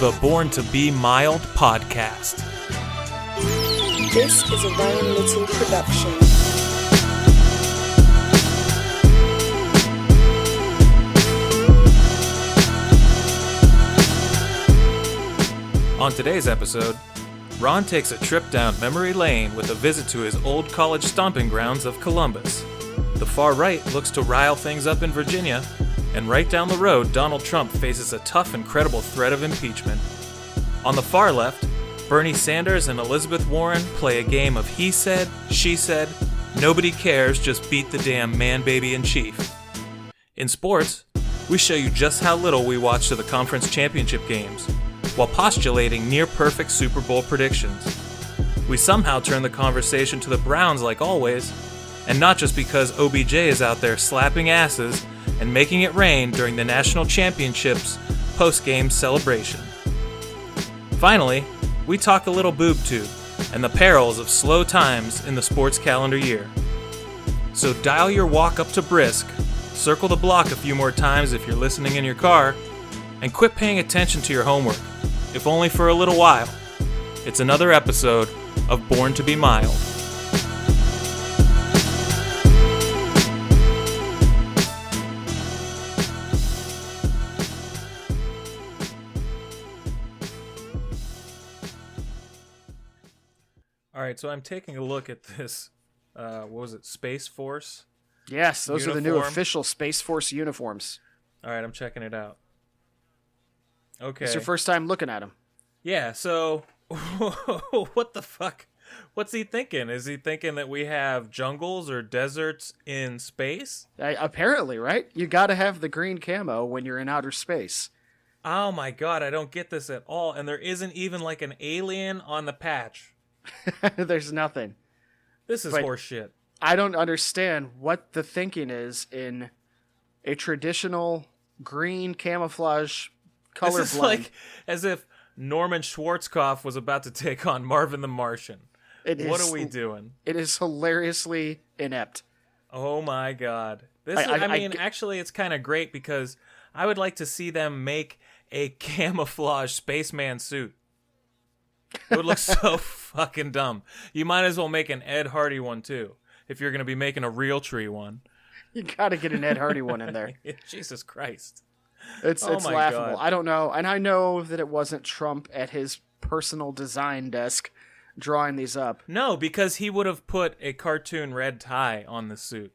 the Born to Be Mild podcast. This is a Ryan Little production. On today's episode, Ron takes a trip down memory lane with a visit to his old college stomping grounds of Columbus. The far right looks to rile things up in Virginia, and right down the road, Donald Trump faces a tough and credible threat of impeachment. On the far left, Bernie Sanders and Elizabeth Warren play a game of he said, she said, nobody cares, just beat the damn man baby in chief. In sports, we show you just how little we watch to the conference championship games, while postulating near perfect Super Bowl predictions. We somehow turn the conversation to the Browns like always, and not just because OBJ is out there slapping asses and making it rain during the national championships post game celebration. Finally, we talk a little boob tube and the perils of slow times in the sports calendar year. So dial your walk up to brisk, circle the block a few more times if you're listening in your car, and quit paying attention to your homework, if only for a little while. It's another episode of Born to Be Mild. Right, so I'm taking a look at this. Uh, what was it? Space Force. Yes, those are the new official Space Force uniforms. All right, I'm checking it out. Okay. It's your first time looking at them. Yeah, so what the fuck? What's he thinking? Is he thinking that we have jungles or deserts in space? Uh, apparently, right? You got to have the green camo when you're in outer space. Oh my god, I don't get this at all. And there isn't even like an alien on the patch. There's nothing. This is But- horseshit. I don't understand what the thinking is in a traditional green camouflage color This is blend. like as if Norman Schwarzkopf was about to take on Marvin the Martian. It What is- are we doing? It is hilariously inept. Oh my god. This I- is, I- I, I mean, g- actually it's kind of great because I would like to see them make a camouflage spaceman suit. It would look so fucking dumb. You might as well make an Ed Hardy one too if you're going to be making a Realtree one. You got to get an Ed Hardy one in there. Jesus Christ. It's Oh it's laughable. God. I don't know, and I know that it wasn't Trump at his personal design desk drawing these up. No, because he would have put a cartoon red tie on the suit.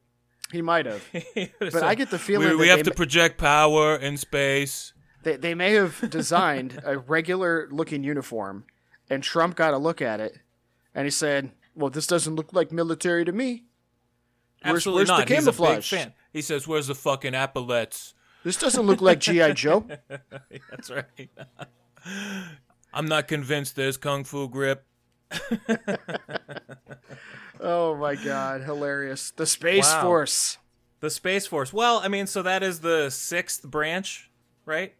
He might have. but But I get the feeling we, we have to ma- project power in space. They they may have designed a regular looking uniform, and Trump got a look at it, and he said, "Well, this doesn't look like military to me. Where's- Absolutely where's the not. He's a big camouflage? fan. He says, "Where's the fucking epaulets?" This doesn't look like GI Joe." That's right. I'm not convinced there's kung fu grip. Oh my god, hilarious! The Space Wow. Force. The Space Force. Well, I mean, so that is the sixth branch, right?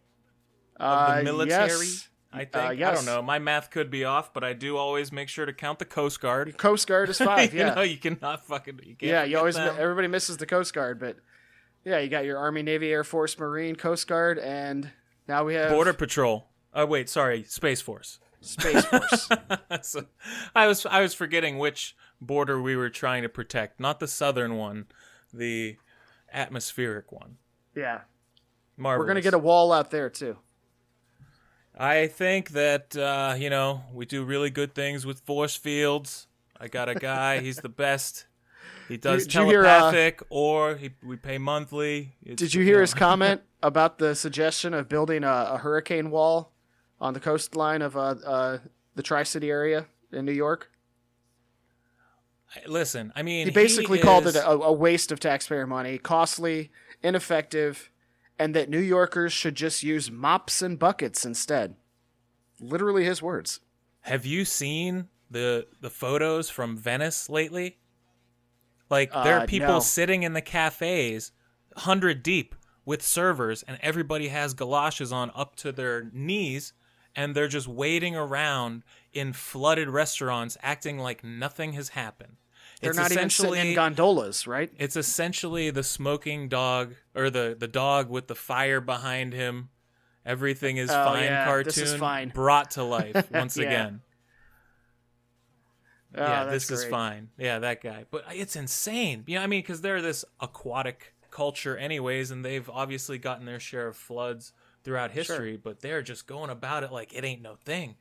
Of Uh, the military. yes. I think. Uh, I don't know. My math could be off, but I do always make sure to count the Coast Guard. Coast Guard is five. you Yeah, know, you cannot fucking. You can't yeah. You always them. everybody misses the Coast Guard, but yeah, you got your Army, Navy, Air Force, Marine, Coast Guard, and now we have Border Patrol. Oh wait, sorry, Space Force. Space Force. so, I was I was forgetting which border we were trying to protect. Not the southern one, the atmospheric one. yeah, Marvelous. we're gonna get a wall out there too. I think that uh, you know we do really good things with force fields. I got a guy; he's the best. He does did you hear, uh, telepathic, or he, we pay monthly. It's, Did you hear know, his comment about the suggestion of building a, a hurricane wall on the coastline of uh, uh, the Tri City area in New York? Listen, I mean, He basically called is- it a, a waste of taxpayer money, costly, ineffective, and that New Yorkers should just use mops and buckets instead. Literally his words. Have you seen the the photos from Venice lately? Like there Uh, are people no. sitting in the cafes, hundred deep, with servers, and everybody has galoshes on up to their knees, and they're just waiting around in flooded restaurants, acting like nothing has happened. They're It's not even sitting in gondolas, right? It's essentially the smoking dog or the the dog with the fire behind him Everything is Oh, fine yeah, cartoon is fine. brought to life once Yeah. again. Oh, yeah, this is fine. Yeah, that guy. But it's insane. You know, I mean, because they're this aquatic culture, anyways, and they've obviously gotten their share of floods throughout history, but they're just going about it like it ain't no thing.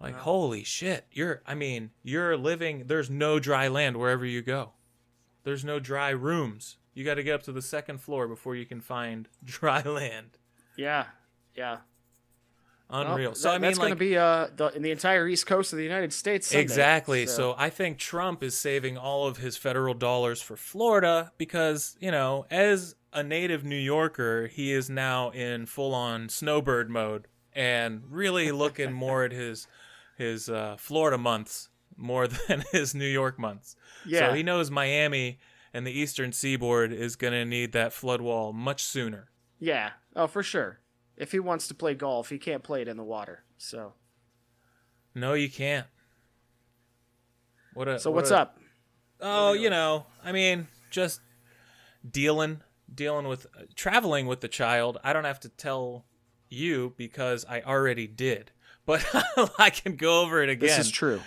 Like, holy shit. You're, I mean, you're living, there's no dry land wherever you go. There's no dry rooms. You got to get up to the second floor before you can find dry land. Yeah, yeah. Well, Unreal. so, that- I mean, that's like, going to be uh, the, in the entire east coast of the United States. Someday, Exactly. So. I think Trump is saving all of his federal dollars for Florida because, you know, as a native New Yorker, he is now in full on snowbird mode and really looking more at his his uh, Florida months more than his New York months. Yeah. So he knows Miami and the eastern seaboard is going to need that flood wall much sooner. yeah, oh for sure. If he wants to play golf, he can't play it in the water. So, No, you can't. What a so what what's a- up? Oh, you know, I mean, just dealing, dealing with traveling with the child. I don't have to tell you because I already did, but I can go over it again. This is true.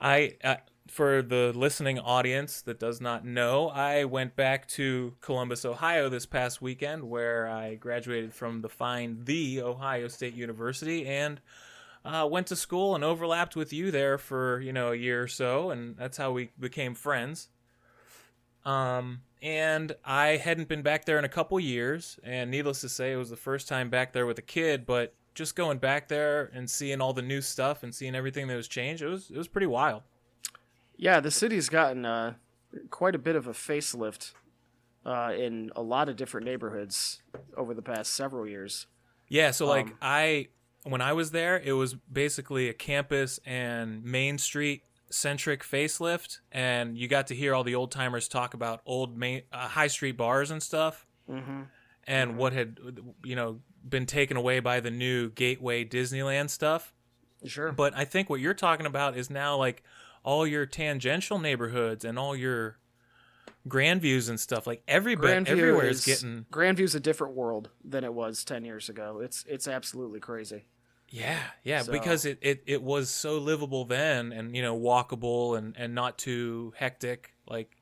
I, uh, for the listening audience that does not know, I went back to Columbus, Ohio this past weekend where I graduated from the fine The Ohio State University and uh, went to school and overlapped with you there for, you know, a year or so. And that's how we became friends. Um, and I hadn't been back there in a couple years. And needless to say, it was the first time back there with a kid, but just going back there and seeing all the new stuff and seeing everything that was changed, it was, it was pretty wild. Yeah, the city's gotten uh, quite a bit of a facelift uh, in a lot of different neighborhoods over the past several years. Yeah, so like Um, I when I was there, it was basically a campus and Main Street centric facelift, and you got to hear all the old timers talk about old main uh, high street bars and stuff, Mm-hmm. and what had you know been taken away by the new Gateway Disneyland stuff. Sure. But I think what you're talking about is now like all your tangential neighborhoods and all your grand views and stuff. Like everybody everywhere is is getting Grandview's a different world than it was ten years ago. It's it's absolutely crazy. Yeah, yeah, So- because it, it, it was so livable then and, you know, walkable and, and not too hectic. Like,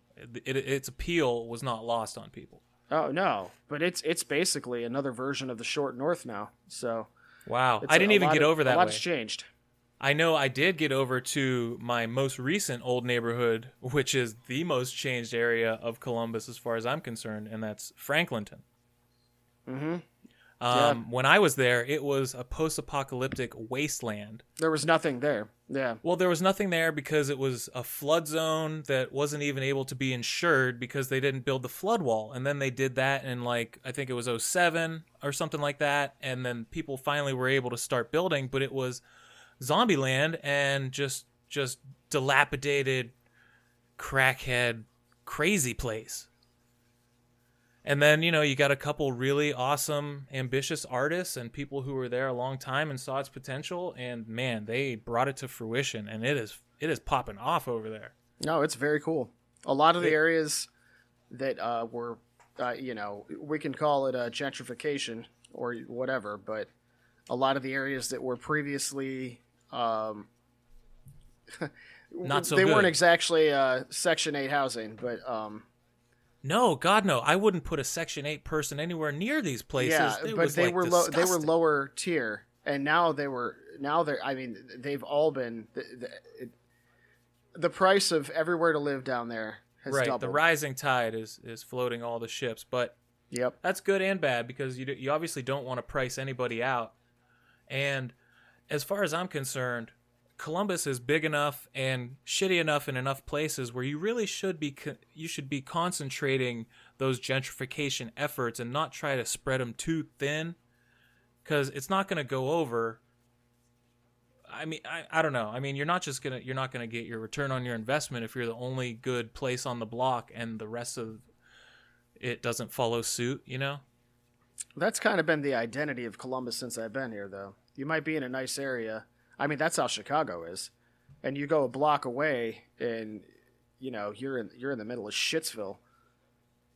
it, its appeal was not lost on people. Oh no, but it's it's basically another version of the short north now. So Wow. I didn't a even lot get of- over that A way. lot's changed. I know I did get over to my most recent old neighborhood, which is the most changed area of Columbus as far as I'm concerned, and that's Franklinton. hmm Um, When I was there, it was a post apocalyptic wasteland. There was nothing there. Yeah. Well, there was nothing there because it was a flood zone that wasn't even able to be insured because they didn't build the flood wall. And then they did that in like I think it was 07 or something like that, and then people finally were able to start building, but it was Zombieland and just just dilapidated crackhead crazy place. And then, you know, you got a couple really awesome, ambitious artists and people who were there a long time and saw its potential. And man, they brought it to fruition, and it is it is popping off over there. No, it's very cool. A lot of the It- areas that uh, were, uh, you know, we can call it uh, gentrification or whatever, but a lot of the areas that were previously um, Not so they weren't exactly uh, Section Eight housing, but um, No, God, no! I wouldn't put a Section Eight person anywhere near these places. yeah, It but was, they like, were low, they were lower tier, and now they were now they're. I mean, they've all been the, the, it, the price of everywhere to live down there has right. doubled. The rising tide is is floating all the ships, but Yep. that's good and bad because you you obviously don't want to price anybody out. And as far as I'm concerned, Columbus is big enough and shitty enough in enough places where you really should be co- you should be concentrating those gentrification efforts and not try to spread them too thin cuz it's not going to go over I mean I, I don't know. I mean you're not just going to you're not going to get your return on your investment if you're the only good place on the block and the rest of it doesn't follow suit, you know? That's kind of been the identity of Columbus since I've been here, though. You might be in a nice area. I mean, that's how Chicago is. And you go a block away, and you know you're in you're in the middle of Shitsville,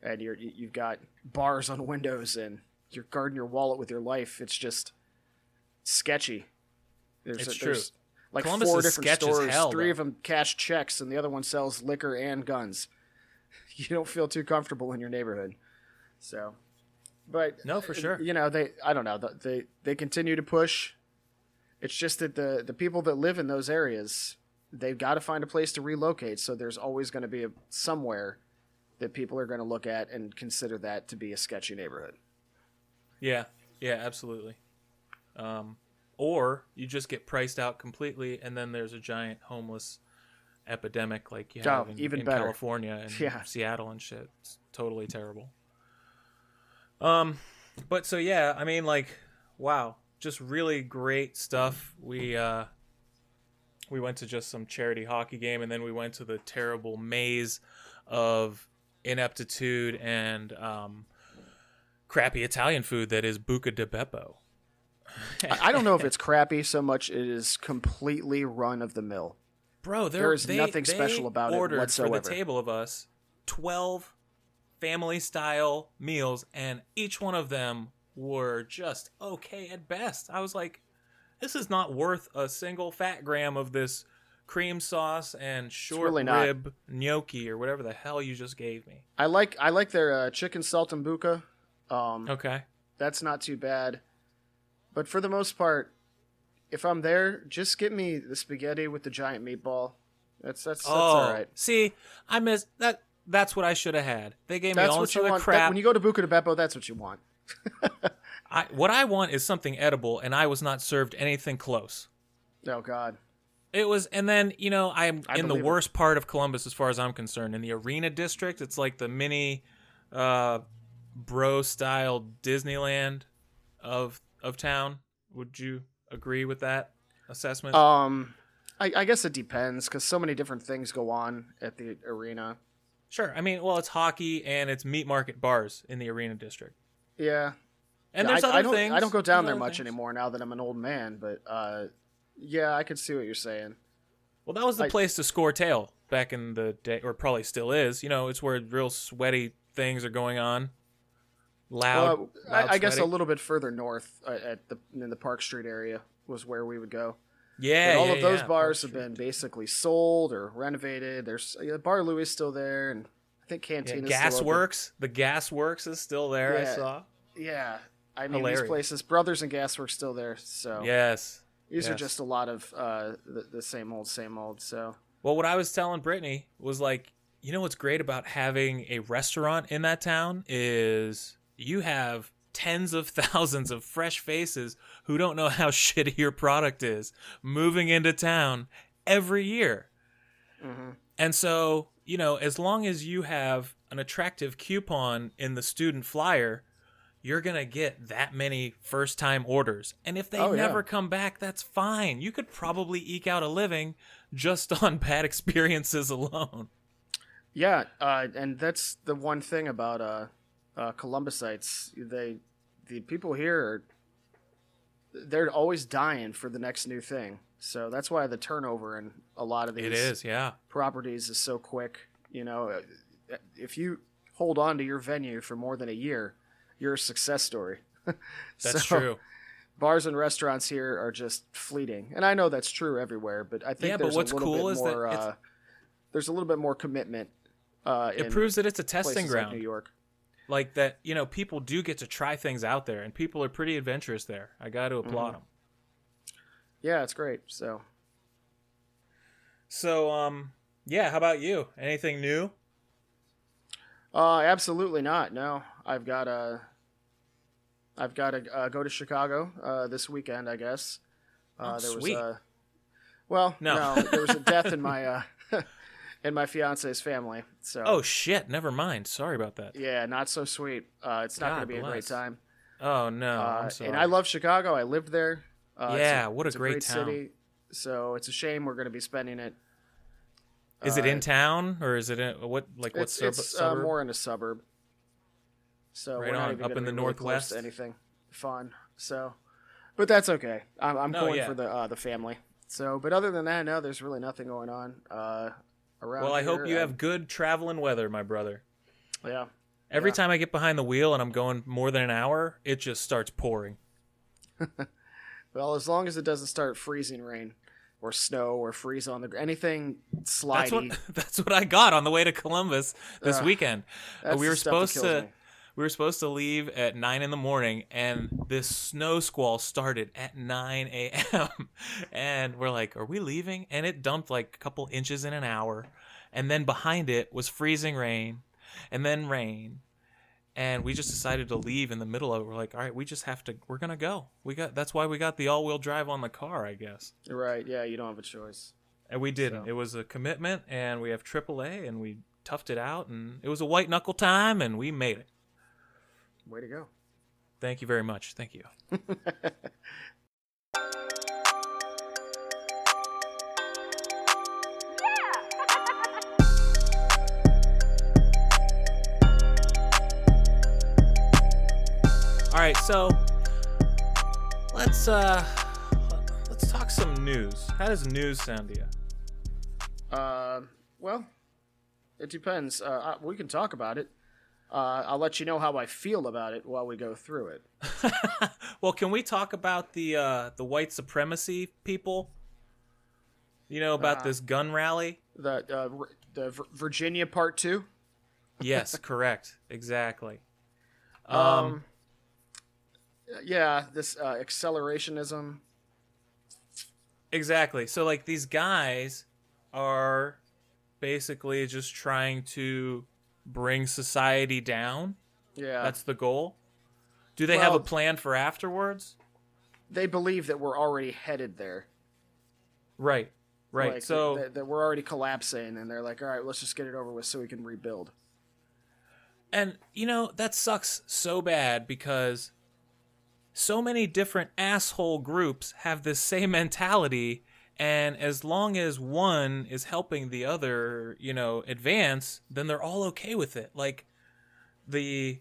and you're you- you've got bars on windows and you're guarding your wallet with your life. It's just sketchy. There's It's a, true. There's like Columbus four different stores. hell, Three though. of them cash checks, and the other one sells liquor and guns. You don't feel too comfortable in your neighborhood. So, but No, for uh, sure. you know they. I don't know. They they continue to push. It's just that the the people that live in those areas, they've got to find a place to relocate. So there's always going to be a, somewhere that people are going to look at and consider that to be a sketchy neighborhood. Yeah, yeah, absolutely. Um, or you just get priced out completely, and then there's a giant homeless epidemic like you have Oh, in, even in better. California and Yeah. Seattle and shit. It's totally terrible. Um, but so yeah, I mean, like, wow, just really great stuff. We uh, we went to just some charity hockey game, and then we went to the terrible maze of ineptitude and um, crappy Italian food that is Buca di Beppo. I don't know if it's crappy so much it is completely run of the mill. Bro, there, is they, nothing they special about it ordered for the table of us twelve family style meals, and each one of them were just okay at best. I was like, this is not worth a single fat gram of this cream sauce and short really rib gnocchi or whatever the hell you just gave me. I like I like their uh, chicken saltimbocca. Um, Okay. That's not too bad. But for the most part, if I'm there, just get me the spaghetti with the giant meatball. That's that's, that's oh, all right. see, I missed that. That's what I should have had. They gave me That's all what this you other want. That- crap. when you go to Buca di Beppo, that's what you want. I, what I want is something edible, and I was not served anything close. Oh God. It was, and then you know, I'm I in the believe it. worst part of Columbus as far as I'm concerned. In the Arena District, it's like the mini, uh, bro style Disneyland of of town. Would you agree with that assessment? Um, I, I guess it depends because so many different things go on at the arena. sure. I mean, well, it's hockey and it's meat market bars in the Arena District, Yeah. and Yeah, there's I, other I don't, things. I don't go down There's there much things. anymore now that I'm an old man, but uh, yeah, I can see what you're saying. Well, that was the I- place to score tail back in the day, or probably still is. You know, it's where real sweaty things are going on. Loud. Well, loud I, I guess a little bit further north uh, at the in the Park Street area was where we would go. Yeah, But all yeah, of those yeah, bars Park have been basically sold or renovated. There's Bar Louie is still there, and Think Yeah, Canteen is Gas. Works. The Gas Works is still there. I saw. Yeah, I mean Hilarious. these places, Brothers and Gasworks, still there. So Yes. these are just a lot of uh, the, the same old, same old. So Well, what I was telling Brittany was like, you know what's great about having a restaurant in that town is you have tens of thousands of fresh faces who don't know how shitty your product is moving into town every year. mhm. And so, you know, as long as you have an attractive coupon in the student flyer, you're going to get that many first time orders. And if they Oh, yeah. never come back, that's fine. You could probably eke out a living just on bad experiences alone. yeah, uh, and that's the one thing about uh, uh, Columbusites. They the people here are they're always dying for the next new thing. So that's why the turnover in a lot of these It is, yeah. properties is so quick. You know, if you hold on to your venue for more than a year, you're a success story. That's So, true. Bars and restaurants here are just fleeting, and I know that's true everywhere. But I think Yeah, but there's what's a little cool bit is that more. it's- Uh, there's a little bit more commitment. Uh, It proves that it's a testing like ground. New York. Like that, you know, people do get to try things out there, and people are pretty adventurous there. I got to Mm-hmm. applaud them. Yeah, it's great. So So, um, yeah, how about you? Anything new? Uh, absolutely not. No, I've got to. I've got to uh, go to Chicago uh, this weekend. I guess. Uh, Oh, there sweet. was a. Well, No. no, there was a death in my uh, in my fiance's family. So. Oh shit! Never mind. Sorry about that. Yeah, not so sweet. Uh, it's not going to be a great time. Oh no! Uh, and I love Chicago. I lived there. Uh, Yeah, what a great town. city. So it's a shame we're going to be spending it. Is it uh, in town or is it in what like what It's, sub- it's uh, more in a suburb. So Right we're not on, even up in the really northwest? anything fun. So, but that's okay. I'm, I'm No, going yeah. for the uh, the family. So, but other than that, no, there's really nothing going on uh, around. well, I hope you I- have good traveling weather, my brother. Yeah, Every Yeah. time I get behind the wheel and I'm going more than an hour, it just starts pouring. Well, as long as it doesn't start freezing rain or snow or freeze on the anything That's slidey. what that's what I got on the way to Columbus this weekend. Uh, that's we were supposed to me. we were supposed to leave at nine in the morning, and this snow squall started at nine a.m. and we're like, "Are we leaving?" And it dumped like a couple inches in an hour, and then behind it was freezing rain, and then rain. And we just decided to leave in the middle of it. We're like, all right, we just have to. We're gonna go. We got. That's why we got the all-wheel drive on the car, I guess. Right? Yeah, you don't have a choice. And we didn't. So- It was a commitment, and we have AAA, and we toughed it out, and it was a white knuckle time, and we made it. Way to go. Thank you very much. Thank you. All right, so let's uh let's talk some news. How does news sound to you? Uh, well, it depends. Uh, we can talk about it. Uh, I'll let you know how I feel about it while we go through it. well, can we talk about the uh, the white supremacy people? You know about Uh, this gun rally? The uh, the Vir- Virginia Part Two. Yes, correct, exactly. Um, yeah, this uh, accelerationism. Exactly. So like these guys are basically just trying to bring society down. Yeah, That's the goal. Do they have a plan for afterwards? they believe that we're already headed there. Right. Right. Like, so that, that we're already collapsing, and they're like, "All right, let's just get it over with so we can rebuild." And you know, that sucks so bad because so many different asshole groups have this same mentality and as long as one is helping the other, you know, advance, then they're all okay with it. Like the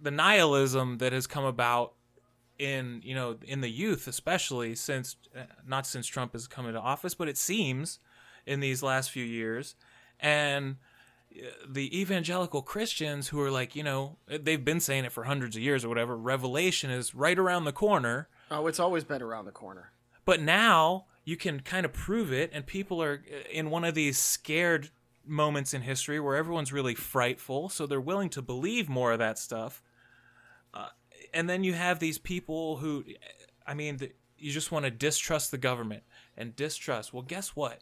the nihilism that has come about in, you know, in the youth especially since uh, not since Trump has come into office, but it seems in these last few years and the evangelical Christians who are like, you know, they've been saying it for hundreds of years or whatever, revelation is right around the corner. Oh, it's always been around the corner. But now you can kind of prove it, and people are in one of these scared moments in history where everyone's really frightful, so they're willing to believe more of that stuff. Uh, and then you have these people who, I mean, the, you just want to distrust the government and distrust. Well, guess what?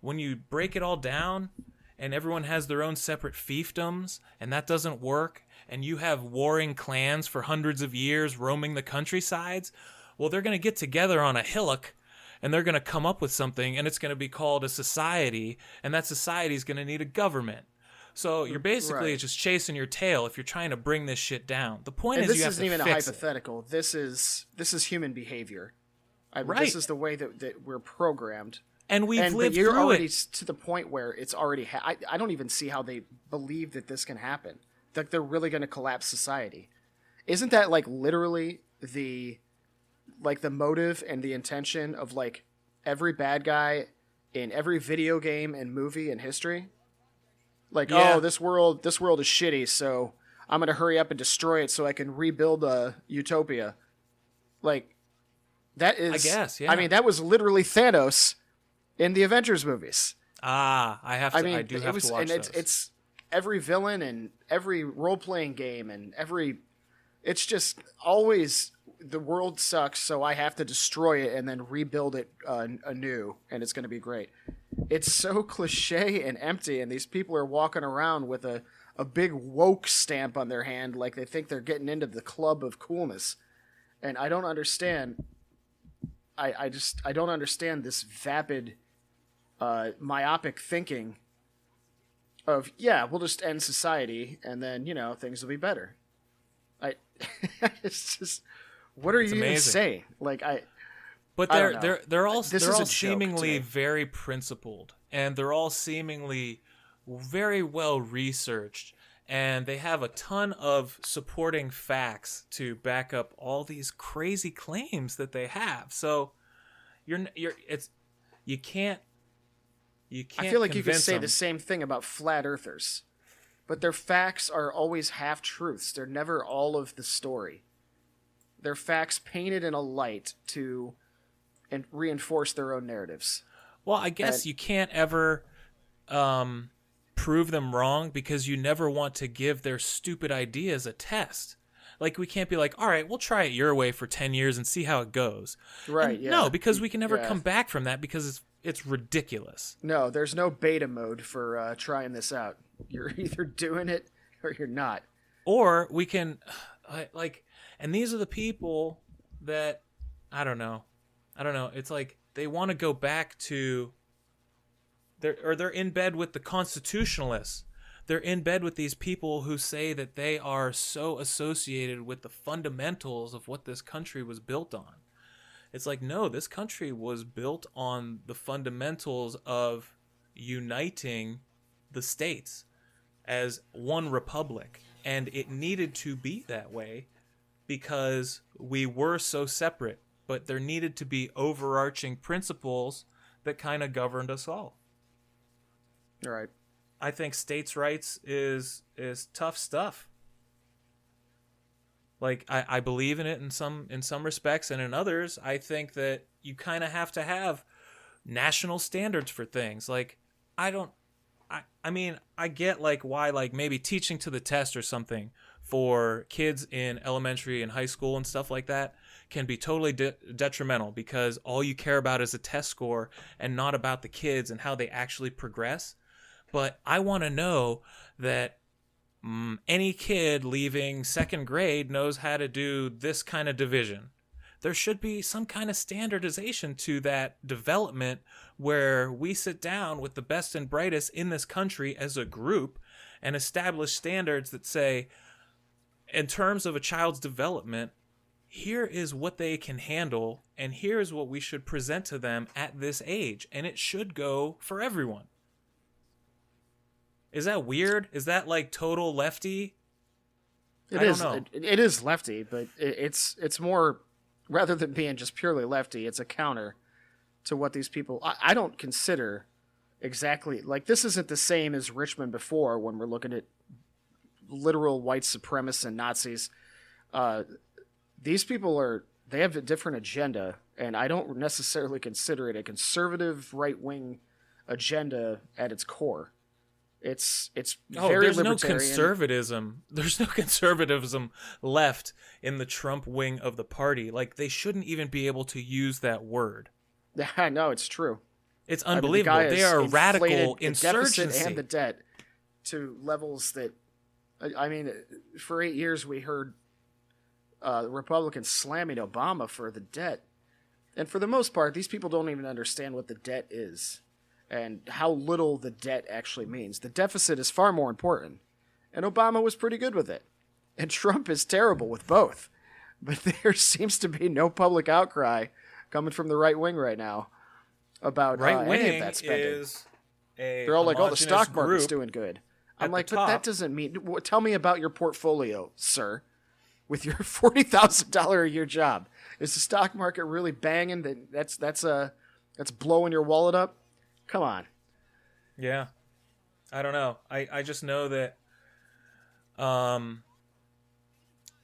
When you break it all down and everyone has their own separate fiefdoms and that doesn't work, and you have warring clans for hundreds of years roaming the countrysides, well, they're going to get together on a hillock and they're going to come up with something and it's going to be called a society and that society is going to need a government so you're mm, basically Right. just chasing your tail if you're trying to bring this shit down the point And is this you have isn't even a fix it. hypothetical. This is this is human behavior. I, Right. This is the way that, that we're programmed. And we've and lived you're through already it to the point where it's already. Ha- I, I don't even see how they believe that this can happen. Like they're really going to collapse society. Isn't that like literally the like the motive and the intention of like every bad guy in every video game and movie in history? Like, oh, Yeah. oh, this world this world is shitty, so I'm going to hurry up and destroy it so I can rebuild a utopia. Like that is I guess, yeah. I mean, that was literally Thanos in the Avengers movies. ah i have to I i, mean, do it have was, to watch and it's it's every villain and every role playing game and every. It's just always the world sucks, so I have to destroy it and then rebuild it uh, anew, and it's going to be great. It's so cliche and empty, and these people are walking around with a a big woke stamp on their hand, like they think they're getting into the club of coolness, and I don't understand. I, I just I don't understand this vapid, uh, myopic thinking. Of yeah, we'll just end society and then you know things will be better. I it's just what are you gonna amazing. say? Like I But they're know. they're they're all This they're all a joke to seemingly very principled, and they're all seemingly very well researched, and they have a ton of supporting facts to back up all these crazy claims that they have. So you're you're it's you can't you can't. I feel like you could say them. the same thing about flat earthers. but their facts are always half truths. They're never all of the story. They're facts painted in a light to and reinforce their own narratives. Well, I guess And- you can't ever um, prove them wrong because you never want to give their stupid ideas a test. Like we can't be like, all right, we'll try it your way for ten years and see how it goes. Right, yeah. No, because we can never Yeah. come back from that because it's it's ridiculous. No, there's no beta mode for uh, trying this out. You're either doing it or you're not. Or we can, like, and these are the people that I don't know, I don't know. It's like they want to go back to. They're or they're in bed with the constitutionalists. They're in bed with these people who say that they are so associated with the fundamentals of what this country was built on. It's like, no, this country was built on the fundamentals of uniting the states as one republic. And it needed to be that way because we were so separate. But there needed to be overarching principles that kind of governed us all. All right. I think states' rights is is tough stuff. Like I, I believe in it in some in some respects, and in others, I think that you kind of have to have national standards for things. Like I don't, I I mean I get like why like maybe teaching to the test or something for kids in elementary and high school and stuff like that can be totally de- detrimental because all you care about is a test score and not about the kids and how they actually progress but I want to know that mm, any kid leaving second grade knows how to do this kind of division. There should be some kind of standardization to that development where we sit down with the best and brightest in this country as a group and establish standards that say, in terms of a child's development, here is what they can handle, and here is what we should present to them at this age. And it should go for everyone. Is that weird? Is that like total lefty? It I don't is. know. It, it is lefty, but it, it's it's more rather than being just purely lefty. It's a counter to what these people. I, I don't consider exactly like this isn't the same as Richmond before when we're looking at literal white supremacists and Nazis. Uh, these people are they have a different agenda, and I don't necessarily consider it a conservative right wing agenda at its core. It's it's Oh, very there's no conservatism. There's no conservatism left in the Trump wing of the party. Like they shouldn't even be able to use that word. I know it's true. It's I mean, the unbelievable. they are radical the insurgency. and the debt to levels that I- I mean, for eight years we heard uh, Republicans slamming Obama for the debt, and for the most part, these people don't even understand what the debt is and how little the debt actually means. The deficit is far more important, and Obama was pretty good with it, and Trump is terrible with both. But there seems to be no public outcry coming from the right wing right now about right uh, any of that spending. is a They're all like, "Oh, the stock market's doing good." I'm like, but that doesn't mean. w- Tell me about your portfolio, sir. With your forty thousand dollar a year job, is the stock market really banging? That that's that's uh that's blowing your wallet up. Come on. Yeah. I don't know. I, I just know that um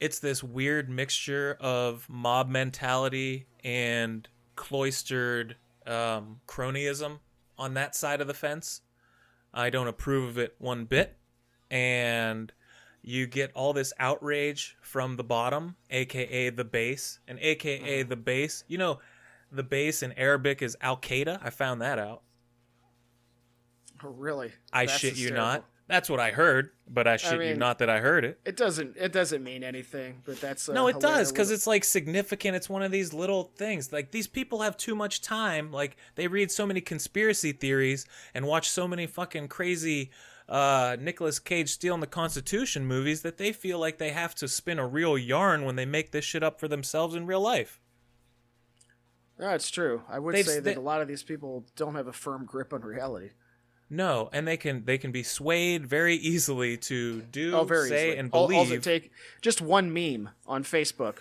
it's this weird mixture of mob mentality and cloistered um, cronyism on that side of the fence. I don't approve of it one bit. And you get all this outrage from the bottom, aka the base, and aka the base. You know, the base in Arabic is Al Qaeda. I found that out. Oh, really? I That's shit you not. That's what I heard, but I shit you mean- not that I heard it. It doesn't. It doesn't mean anything. But that's uh, No, it does because it's like significant. It's one of these little things. Like these people have too much time. Like they read so many conspiracy theories and watch so many fucking crazy uh Nicolas Cage stealing the Constitution movies that they feel like they have to spin a real yarn when they make this shit up for themselves in real life. No, it's true. I would They've- say that they- a lot of these people don't have a firm grip on reality. No, and they can they can be swayed very easily to do, Oh, very say, easily. and All, believe. all it take just one meme on Facebook,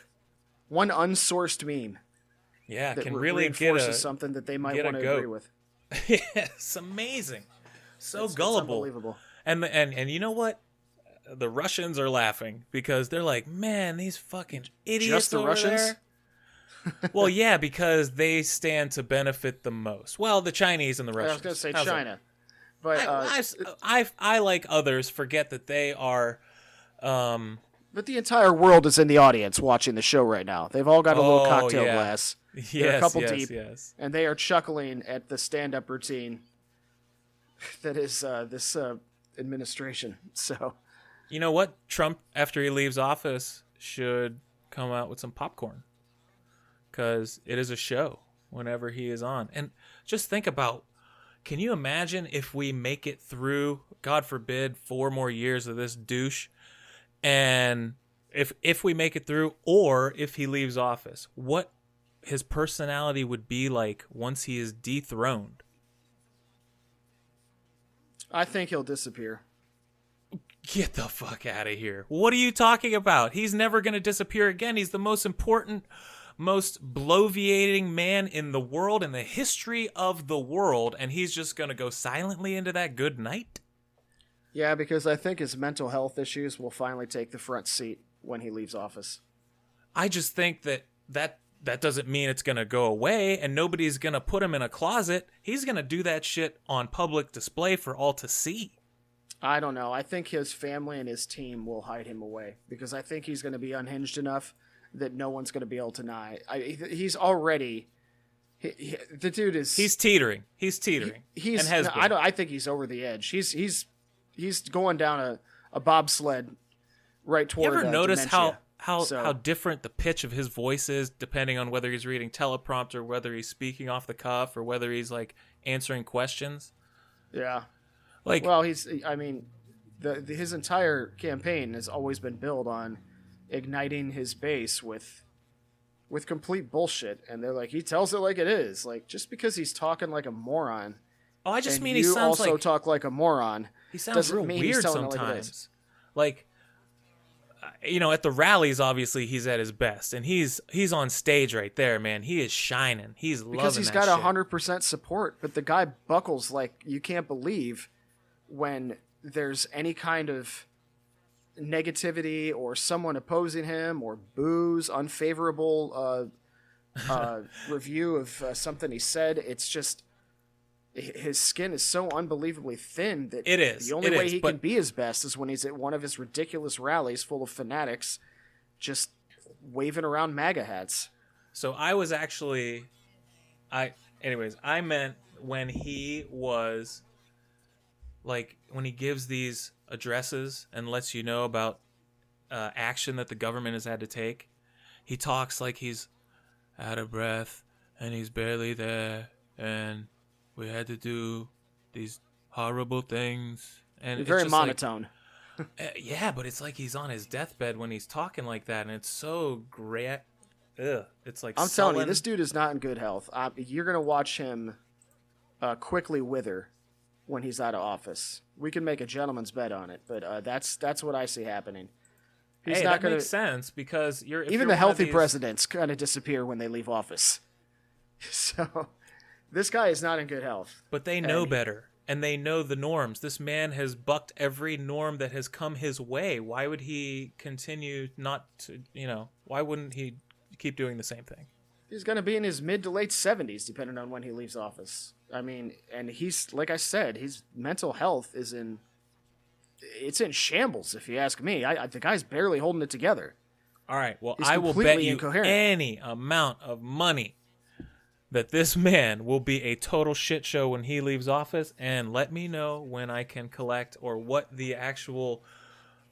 one unsourced meme yeah, that can re- really get reinforces a something that they might want to goat. agree with. it's amazing. So It's- it's gullible. unbelievable. And and and you know what? the Russians are laughing because they're like, man, these fucking idiots Just the over Russians? there. well, yeah, because they stand to benefit the most. Well, the Chinese and the Russians. I was going to say How's? China, but I, uh, I, I, I, like others, forget that they are. Um, but the entire world is in the audience watching the show right now. They've all got a little Oh, cocktail yeah. glass, yes, a couple yes, deep. yes. and they are chuckling at the stand-up routine that is uh, this uh, administration. So You know what? Trump, after he leaves office, should come out with some popcorn because it is a show whenever he is on. And just think about can you imagine if we make it through, God forbid, four more years of this douche? And if if we make it through, or if he leaves office, what his personality would be like once he is dethroned. I think he'll disappear. Get the fuck out of here. What are you talking about? He's never going to disappear again. He's the most important, most bloviating man in the world, in the history of the world, and he's just going to go silently into that good night? Yeah, because I think his mental health issues will finally take the front seat when he leaves office. I just think that that that doesn't mean it's going to go away and nobody's going to put him in a closet. He's going to do that shit on public display for all to see. I don't know. I think his family and his team will hide him away because I think he's going to be unhinged enough that no one's going to be able to deny. I, he- he's already. He, he, the dude is. He's teetering. He's teetering. he's. and has no. I don't. I think he's over the edge. He's he's he's going down a, a bobsled right You toward. ever uh, notice how how So- how different the pitch of his voice is depending on whether he's reading teleprompter, whether he's speaking off the cuff, or whether he's like answering questions? Yeah. Like, Well, he's. I mean, the, the his entire campaign has always been built on igniting his base with with complete bullshit, and they're like, he tells it like it is. Like just because he's talking like a moron, oh, I just mean he sounds also like talk like a moron. he sounds real weird telling like it sometimes. Like, uh, you know, at the rallies, obviously he's at his best, and he's he's on stage right there, man. He is shining. He's because he's got hundred percent support. But the guy buckles like you can't believe when there's any kind of negativity or someone opposing him or boos, unfavorable uh, uh, review of uh, something he said. It's just his skin is so unbelievably thin that It is, the only way is, he can be his best is when he's at one of his ridiculous rallies full of fanatics, just waving around MAGA hats. So I was actually, I, anyways, I meant when he was, like, when he gives these addresses and lets you know about uh, action that the government has had to take. He talks like he's out of breath and he's barely there, and we had to do these horrible things. And it's Very just like- monotone. uh, yeah, but it's like he's on his deathbed when he's talking like that, and it's so great. Ugh, it's like I'm telling you, this dude is not in good health. Uh, you're gonna watch him uh, quickly wither when he's out of office. We can make a gentleman's bet on it, but uh, that's that's what I see happening. He's hey, not that gonna. makes sense because you're if Even you're the healthy these- presidents kind of disappear when they leave office. So, this guy is not in good health. but they know and- better and they know the norms. This man has bucked every norm that has come his way. Why would he continue not to? You know, why wouldn't he keep doing the same thing? He's gonna be in his mid to late 70s, depending on when he leaves office. I mean, and he's like I said, his mental health is in. It's in shambles, if you ask me. I, I the guy's barely holding it together. All right. Well, He's I will bet you incoherent. any amount of money that this man will be a total shit show when he leaves office. And let me know when I can collect or what the actual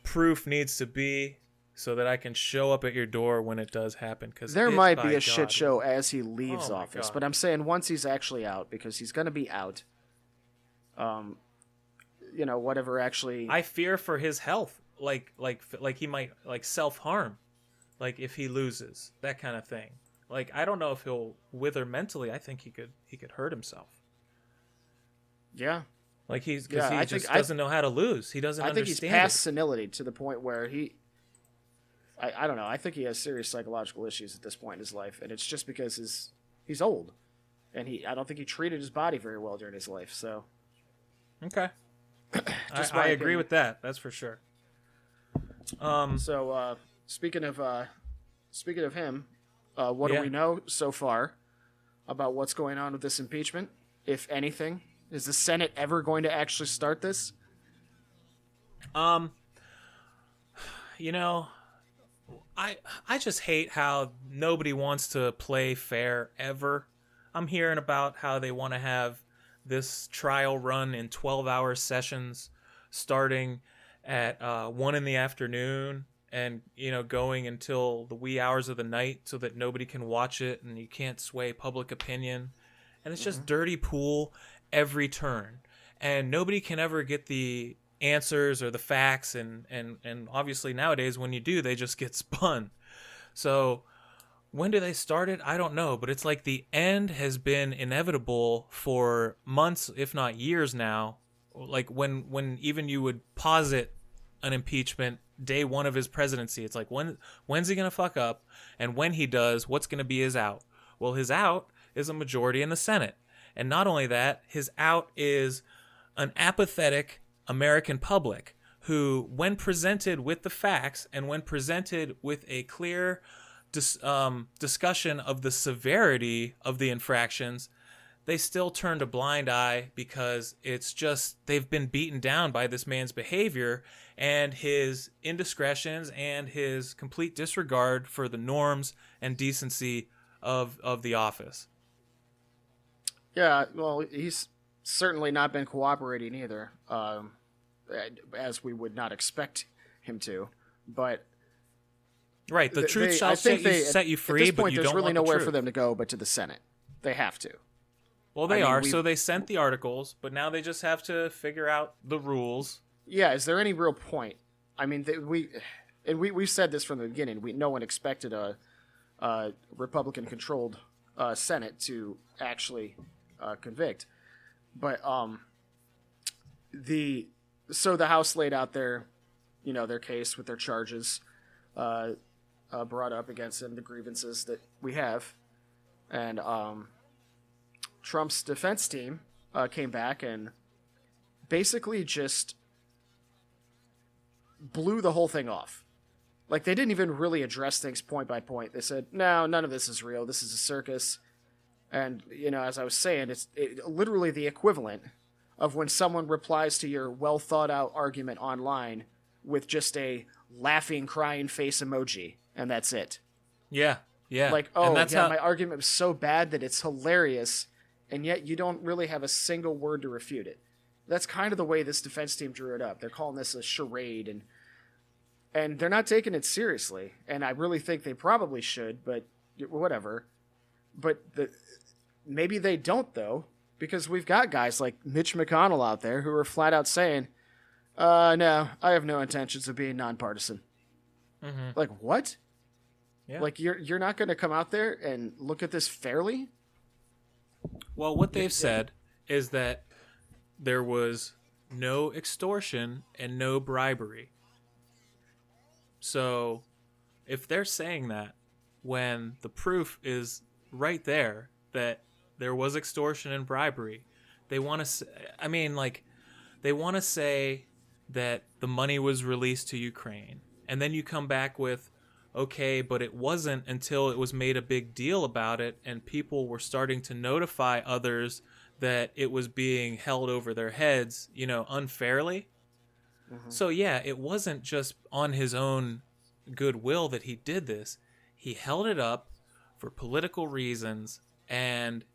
proof needs to be so that I can show up at your door when it does happen. Because There might be a shit show as he leaves Oh office, God. but I'm saying once he's actually out, because he's going to be out. Um, you know, whatever actually. I fear for his health. Like, like, like he might like self harm, like if he loses that kind of thing. Like, I don't know if he'll wither mentally. I think he could he could hurt himself. yeah, Like he's because Yeah, he I just doesn't know how to lose. He doesn't I think he's understand. past it. senility to the point where he. I, I don't know. I think he has serious psychological issues at this point in his life, and it's just because his he's old, and he I don't think he treated his body very well during his life. So Okay. Just I, I agree with that. That's for sure. Um, So uh, speaking of uh, speaking of him, uh, what Yeah. do we know so far about what's going on with this impeachment? If anything, is the Senate ever going to actually start this? Um, you know, I I just hate how nobody wants to play fair ever. I'm hearing about how they want to have this trial run in 12-hour sessions, starting at uh, one in the afternoon, and you know going until the wee hours of the night, so that nobody can watch it and you can't sway public opinion. And it's just dirty pool every turn, and nobody can ever get the answers or the facts and and and obviously nowadays when you do they just get spun. So when do they start it? I don't know but it's like the end has been inevitable for months if not years now. Like when when even you would posit an impeachment day one of his presidency it's like when when's he gonna fuck up? And when he does what's gonna be his out? Well his out is a majority in the senate. And not only that his out is an apathetic American public who, when presented with the facts and when presented with a clear dis- um, discussion of the severity of the infractions, they still turned a blind eye because it's just they've been beaten down by this man's behavior and his indiscretions and his complete disregard for the norms and decency of of the office. Yeah, well, he's certainly not been cooperating either, um, as we would not expect him to. But Right, the truth they- shall I set think you, they, set you at free, this but point, you there's don't really want the nowhere for them to go but to the Senate. They have to. Well, they I mean, are. So they sent the articles, but now they just have to figure out the rules. Yeah, is there any real point? I mean, th- we and we we said this from the beginning. We no one expected a, a Republican-controlled uh, Senate to actually uh, convict, but um, the so the House laid out their, you know, their case with their charges, uh, uh, brought up against them, the grievances that we have, and um, Trump's defense team uh, came back and basically just blew the whole thing off. Like they didn't even really address things point by point. They said, "No, none of this is real. This is a circus." And you know, as I was saying, it's it, literally the equivalent of when someone replies to your well thought out argument online with just a laughing, crying face emoji, and that's it. Yeah, yeah. Like, oh, that's yeah, how, my argument was so bad that it's hilarious, and yet you don't really have a single word to refute it. That's kind of the way this defense team drew it up. They're calling this a charade, and and they're not taking it seriously. And I really think they probably should, but whatever. But the maybe they don't though, because we've got guys like Mitch McConnell out there who are flat out saying, "Uh, no, I have no intentions of being nonpartisan." Mhm. Like what? Yeah. Like you're you're not going to come out there and look at this fairly? Well, what they've said is that there was no extortion and no bribery. So, if they're saying that when the proof is right there that there was extortion and bribery, they want to say, I mean like they want to say that the money was released to Ukraine. And then you come back with okay, but it wasn't until it was made a big deal about it and people were starting to notify others that it was being held over their heads, you know, unfairly. Mm-hmm. So, yeah, it wasn't just on his own goodwill that he did this. He held it up for political reasons. And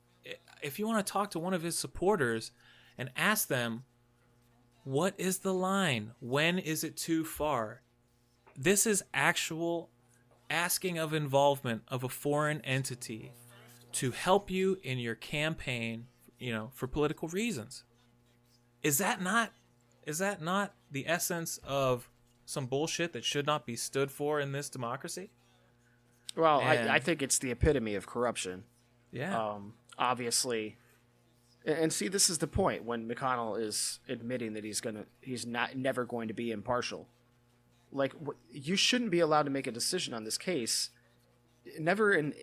if you want to talk to one of his supporters and ask them, what is the line? When is it too far? This is actual asking of involvement of a foreign entity to help you in your campaign, you know, for political reasons. Is that not is that not the essence of some bullshit that should not be stood for in this democracy? Well, And- I, I think it's the epitome of corruption. Yeah. Um, obviously, and, see, this is the point when McConnell is admitting that he's gonna he's not never going to be impartial. Like you shouldn't be allowed to make a decision on this case. Never in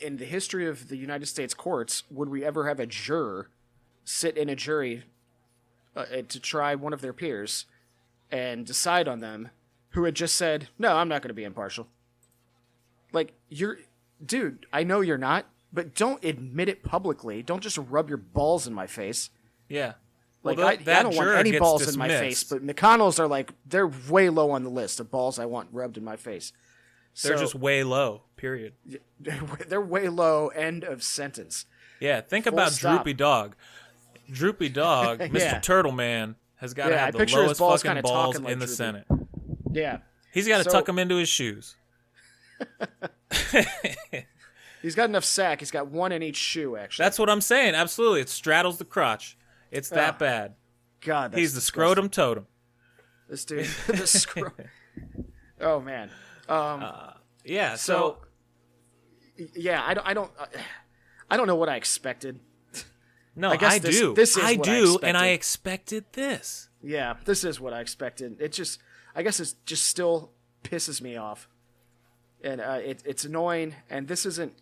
in the history of the United States courts would we ever have a juror sit in a jury uh, uh, to try one of their peers and decide on them who had just said, "No, I'm not going to be impartial." Like you're, dude. I know you're not, but don't admit it publicly. Don't just rub your balls in my face. Yeah. Like Well, I, that- that I don't want any balls in my face, but McConnell's are like they're way low on the list of balls I want rubbed in my face. They're So, just way low. Period. they're way low. End of sentence. Yeah. Think Full about stop. Droopy Dog. Droopy Dog, Mr. Yeah. Turtle Man, has got to Yeah, have the lowest balls fucking balls talking like in the Droopy. Senate. Yeah, He's got to So- tuck them into his shoes. he's got enough sack. He's got one in each shoe. Actually, That's what I'm saying. Absolutely. It straddles the crotch. It's that Ah, bad. God. That's He's the disgusting. scrotum totem. This dude, the scro- Oh man. Um. Yeah. so, So, yeah, I don't. I don't. Uh, I don't know what I expected. no, I I, guess this- do. this is I what I do, and I expected. expected this. Yeah, this is what I expected. It just, I guess, it just still pisses me off, and uh, it, it's annoying. And this isn't,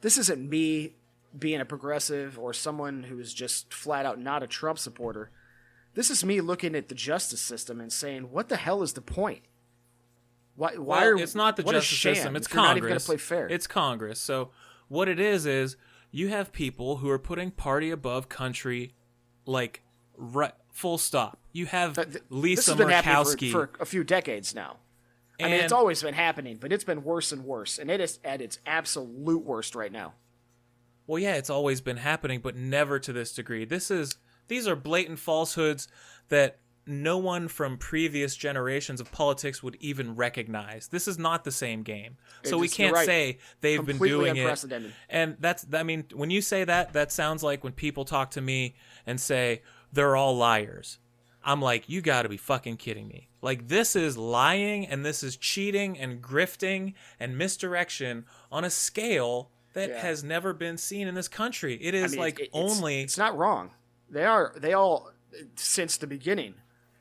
this isn't me being a progressive or someone who is just flat out not a Trump supporter. This is me looking at the justice system and saying, "What the hell is the point? Why? Why Well, are it's not the justice system. It's if not even Congress. play fair. It's Congress. So what it is is you have people who are putting party above country, like right, full stop. You have Lisa this has been happening Murkowski. for, for a few decades now. I mean, it's always been happening, but it's been worse and worse, and it is at its absolute worst right now. Well, yeah, it's always been happening, but never to this degree. This is these are blatant falsehoods that no one from previous generations of politics would even recognize. This is not the same game. So we can't right. say they've been Completely doing it. And that's I mean, when you say that, that sounds like when people talk to me and say they're all liars. I'm like, you got to be fucking kidding me. Like this is lying and this is cheating and grifting and misdirection on a scale that Yeah. has never been seen in this country. It is I mean, like it- it's- only It's not wrong. They are. They all, since the beginning,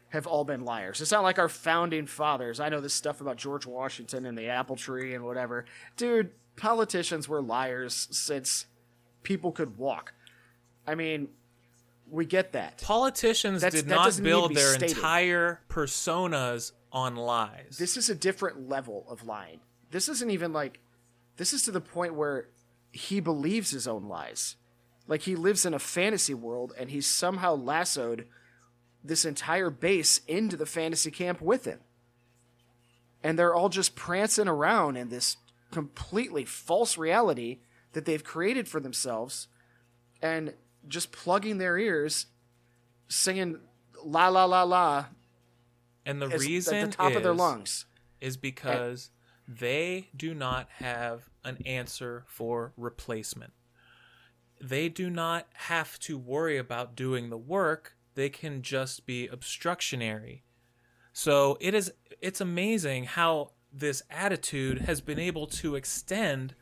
have all been liars. It's not like our founding fathers. I know this stuff about George Washington and the apple tree and whatever. Dude, politicians were liars since people could walk. I mean, we get that. politicians That's- did not doesn't need to build their stated. entire personas on lies. This is a different level of lying. This isn't even like. This is to the point where he believes his own lies. Like he lives in a fantasy world and he's somehow lassoed this entire base into the fantasy camp with him. And they're all just prancing around in this completely false reality that they've created for themselves and just plugging their ears, singing la la la la and the as- reason at the top is, of their lungs. is because they do not have an answer for replacement. They do not have to worry about doing the work. They can just be obstructionary. So it is it's amazing how this attitude has been able to extend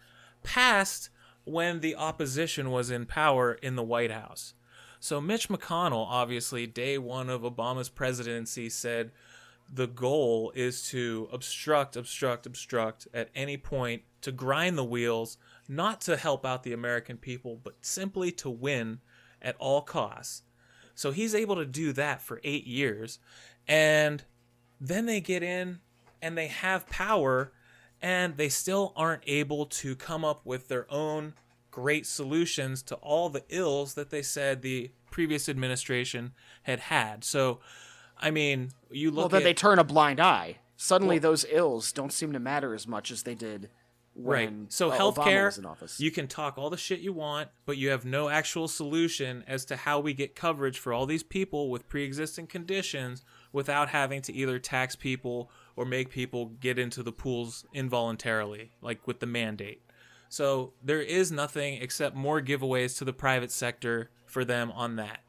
past when the opposition was in power in the White House. So Mitch McConnell, obviously, day one of Obama's presidency, said the goal is to obstruct, obstruct, obstruct at any point to grind the wheels, not to help out the American people, but simply to win at all costs. So he's able to do that for eight years. And then they get in and they have power and they still aren't able to come up with their own great solutions to all the ills that they said the previous administration had had. So, I mean, you look. Well, then at they turn a blind eye. Suddenly, Well- those ills don't seem to matter as much as they did right. when So uh, Obama healthcare, was in office. you can talk all the shit you want, but you have no actual solution as to how we get coverage for all these people with pre-existing conditions without having to either tax people or make people get into the pools involuntarily, like with the mandate. So there is nothing except more giveaways to the private sector for them on that.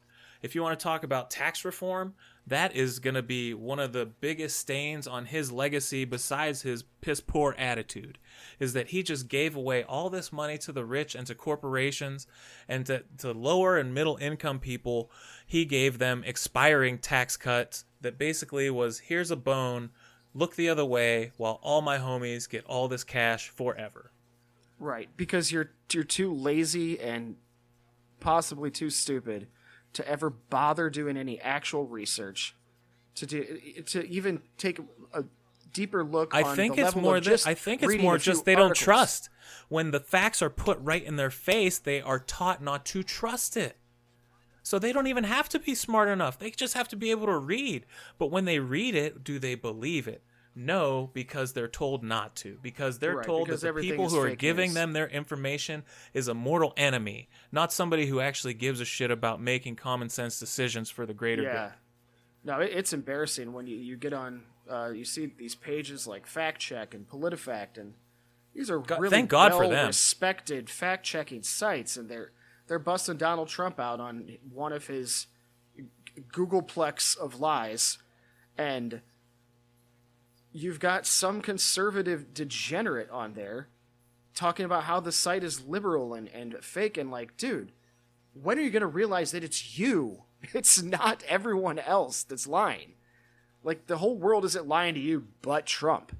If you want to talk about tax reform, that is going to be one of the biggest stains on his legacy besides his piss poor attitude is that he just gave away all this money to the rich and to corporations and to, to lower and middle income people he gave them expiring tax cuts that basically was here's a bone look the other way while all my homies get all this cash forever right, because you're you're too lazy and possibly too stupid to ever bother doing any actual research to do to even take a deeper look. I on think the it's more just I think it's more just they don't trust. When the facts are put right in their face, they are taught not to trust it. So they don't even have to be smart enough. They just have to be able to read. But when they read it, do they believe it? No, because they're told not to. Because they're Right, told because that the people who are giving news. them their information is a mortal enemy, not somebody who actually gives a shit about making common sense decisions for the greater Yeah. good. No, it's embarrassing when you, you get on, uh, you see these pages like Fact Check and PolitiFact, and these are God- really thank God for them. respected fact checking sites, and they're they're busting Donald Trump out on one of his googolplex of lies, and you've got some conservative degenerate on there talking about how the site is liberal and, and fake, and like, dude, when are you to realize that it's you? It's not everyone else that's lying. Like the whole world isn't lying to you, but Trump.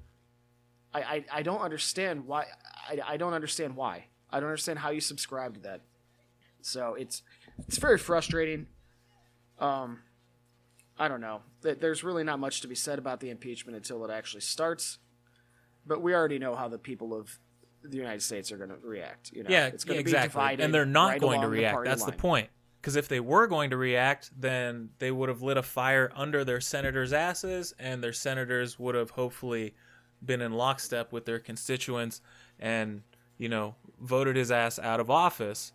I, I, I don't understand why. I, I don't understand why. I don't understand how you subscribe to that. So it's it's very frustrating. Um, I don't know. There's really not much to be said about the impeachment until it actually starts. But we already know how the people of the United States are going to react. You know, Yeah, it's going yeah, to be exactly. divided, and they're not right going to react. party That's the point. Because if they were going to react, then they would have lit a fire under their senators' asses, and their senators would have hopefully been in lockstep with their constituents and you know voted his ass out of office.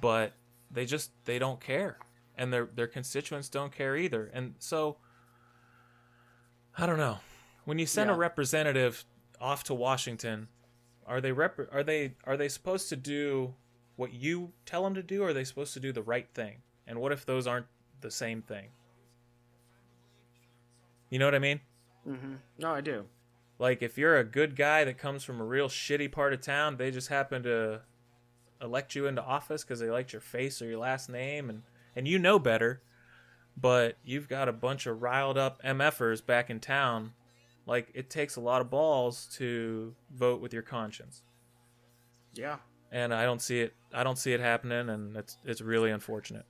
But they just they don't care, and their their constituents don't care either. And so I don't know. When you send a representative off to Washington, are they rep- are they are they supposed to do what you tell them to do or are they supposed to do the right thing? And what if those aren't the same thing? You know what I mean? Mm-hmm. No, I do. Like if you're a good guy that comes from a real shitty part of town, they just happen to elect you into office because they liked your face or your last name, and and you know better. But you've got a bunch of riled up MFers back in town. Like it takes a lot of balls to vote with your conscience, Yeah. and I don't see it. I don't see it happening, and it's it's really unfortunate.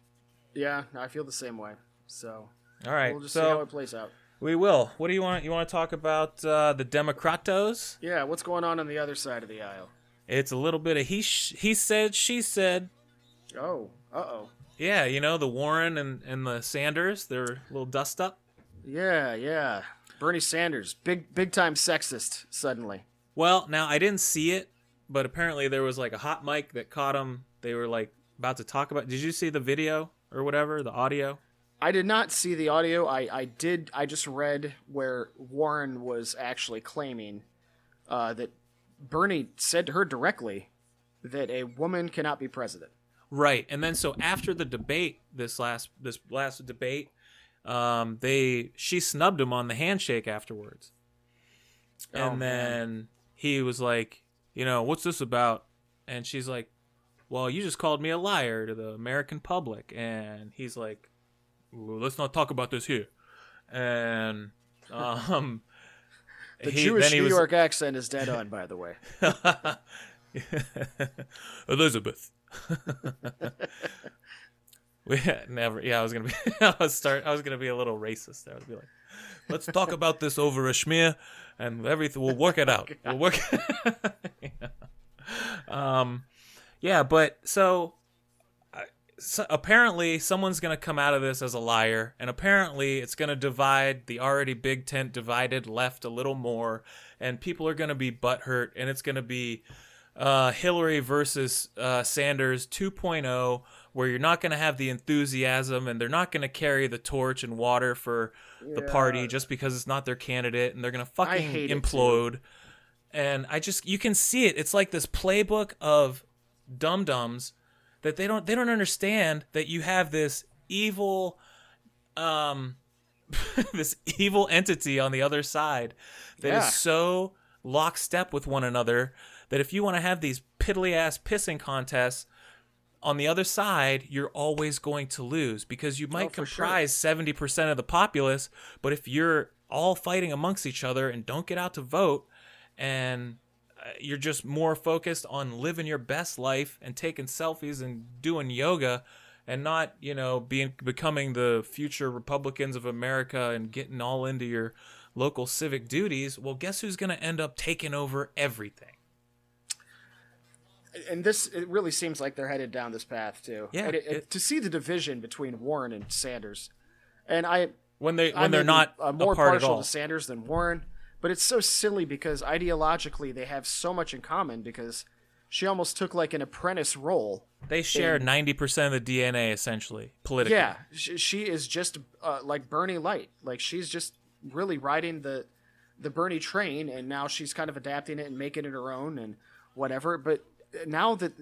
Yeah, I feel the same way. So All right, we'll just see how it plays out. we will. What do you want? You want to talk about uh, the Democratos? Yeah, what's going on on the other side of the aisle? It's a little bit of he sh- he said she said. Oh, uh oh. Yeah, you know the Warren and, and the Sanders, they're a little dust up. Yeah, yeah. Bernie Sanders, big big time sexist suddenly. Well, now I didn't see it, but apparently there was like a hot mic that caught them. They were like about to talk about. Did you see the video or whatever, the audio? I did not see the audio. I, I did. I just read where Warren was actually claiming uh, that Bernie said to her directly that a woman cannot be president. Right. And then so after the debate, this last this last debate, um, they she snubbed him on the handshake afterwards. Oh, And then he was like, you know, what's this about? And she's like, well, you just called me a liar to the American public. And he's like, let's not talk about this here. And um, The he- Jewish New was- York accent is dead on, by the way. Elizabeth. we never. Yeah, I was gonna be. I was start. I was gonna be a little racist there. I would be like, let's talk about this over a schmear, and everything. We'll work it out. We'll work. Yeah. Um, yeah, but so. So apparently, someone's going to come out of this as a liar, and apparently, it's going to divide the already big tent divided left a little more, and people are going to be butthurt, and it's going to be uh, Hillary versus uh, Sanders 2.0, where you're not going to have the enthusiasm and they're not going to carry the torch and water for the party just because it's not their candidate and they're going to fucking implode. And I just, you can see it. It's like this playbook of dum dums that they don't, they don't understand that you have this evil, um, this evil entity on the other side that is Yeah. so lockstep with one another that if you want to have these piddly ass pissing contests on the other side, you're always going to lose because you might Oh, sure. comprise 70% of the populace, but if you're all fighting amongst each other and don't get out to vote and you're just more focused on living your best life and taking selfies and doing yoga and not, you know, being becoming the future Republicans of America and getting all into your local civic duties, well, guess who's going to end up taking over everything? and this it really seems like they're headed down this path too. Yeah, it- it- to see the division between Warren and Sanders, and I When they when I they're not uh, more apart at partial to Sanders than Warren, but it's so silly because ideologically they have so much in common because she almost took like an apprentice role. They share ninety percent of the DNA essentially politically. Yeah, she, she is just uh, like Bernie Light. Like she's just really riding the the Bernie train, and now she's kind of adapting it and making it her own and whatever. But now that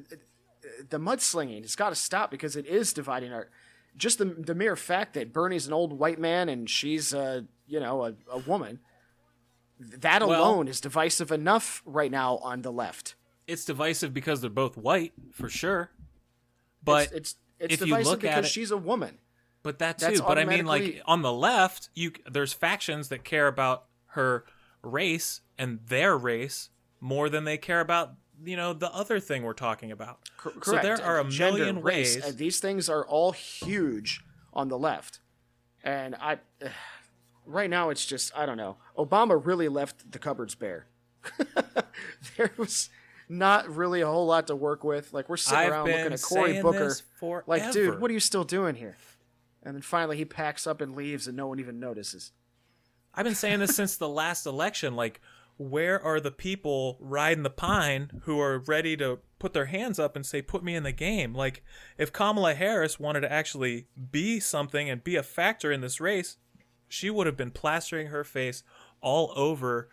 the mudslinging has got to stop because it is dividing our. Just the the mere fact that Bernie's an old white man and she's uh you know a, a woman, that Well- alone is divisive enough right now on the left. It's divisive because they're both white for sure, but it's it's, it's if you divisive look at because it- she's a woman. But that too. That's But I mean, like on the left, you there's factions that care about her race and their race more than they care about you know the other thing we're talking about. Cor- So correct. there are a Gender, million race, ways. uh, these things are all huge on the left, and I, right now it's just I don't know. Obama really left the cupboards bare. there was not really a whole lot to work with. Like we're sitting I've around looking at Cory Booker, like, dude, what are you still doing here? And then finally he packs up and leaves, and no one even notices. I've been saying this since the last election. Like, where are the people riding the pine who are ready to put their hands up and say, "Put me in the game"? Like, if Kamala Harris wanted to actually be something and be a factor in this race, she would have been plastering her face all over.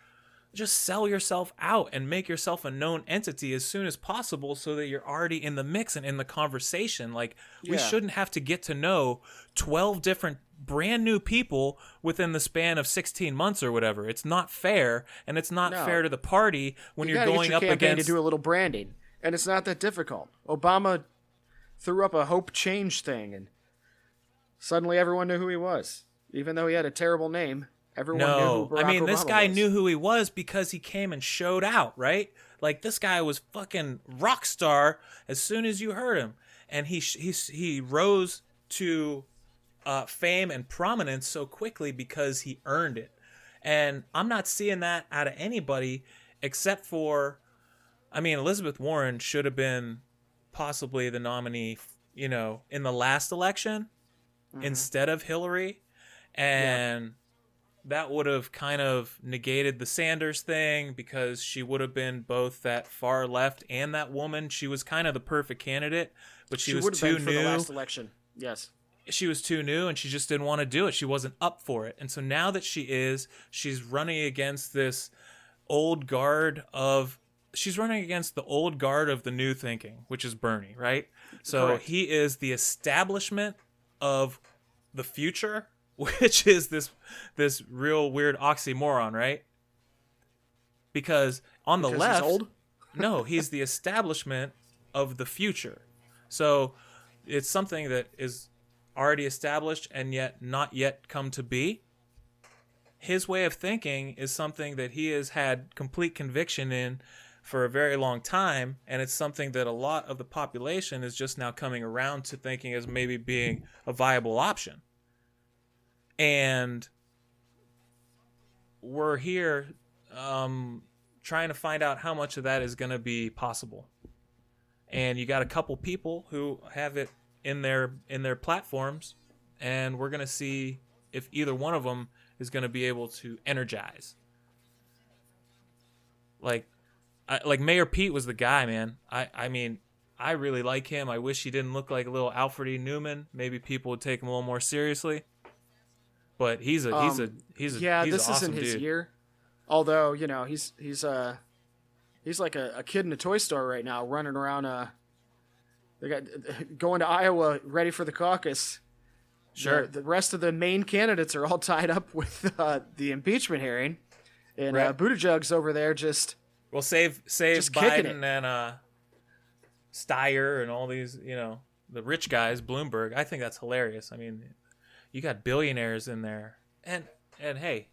Just sell yourself out and make yourself a known entity as soon as possible so that you're already in the mix and in the conversation. Like, we Yeah. shouldn't have to get to know 12 different brand new people within the span of 16 months or whatever. It's not fair, and it's not No. fair to the party when you you're gotta going get your up against. to do a little branding, and it's not that difficult. Obama threw up a hope change thing, and suddenly everyone knew who he was, even though he had a terrible name. Everyone knew no, I mean this guy was. knew who he was because he came and showed out, right? Like this guy was fucking rock star as soon as you heard him, and he he he rose to uh, fame and prominence so quickly because he earned it. And I'm not seeing that out of anybody except for, I mean, Elizabeth Warren should have been possibly the nominee, you know, in the last election instead of Hillary. And that would have kind of negated the Sanders thing because she would have been both that far left and that woman. She was kind of the perfect candidate, but she, She was too new the last election. Yes. she was too new and she just didn't want to do it. She wasn't up for it. And so now that she is, she's running against this old guard of she's running against the old guard of the new thinking, which is Bernie, right? So Correct. he is the establishment of the future, which is this this real weird oxymoron, right? Because on the Because left, he's old. no, he's the establishment of the future. So it's something that is already established and yet not yet come to be. His way of thinking is something that he has had complete conviction in for a very long time, and it's something that a lot of the population is just now coming around to thinking as maybe being a viable option. And we're here um, trying to find out how much of that is going to be possible. And you got a couple people who have it in their in their platforms, and we're going to see if either one of them is going to be able to energize. Like, I, like Mayor Pete was the guy, man. I I mean, I really like him. I wish he didn't look like a little Alfred E. Neuman. Maybe people would take him a little more seriously. But he's a he's a Um, he's a yeah, he's this awesome isn't his dude. year. Although you know he's he's uh he's like a, a kid in a toy store right now, running around. Uh, they got going to Iowa, ready for the caucus. Sure. The, the rest of the main candidates are all tied up with uh, the impeachment hearing, and uh, Right. Buttigieg's over there just Well, save save Just Biden and uh, Steyer and all these, you know, the rich guys, Bloomberg. I think that's hilarious. I mean, you got billionaires in there, and and hey,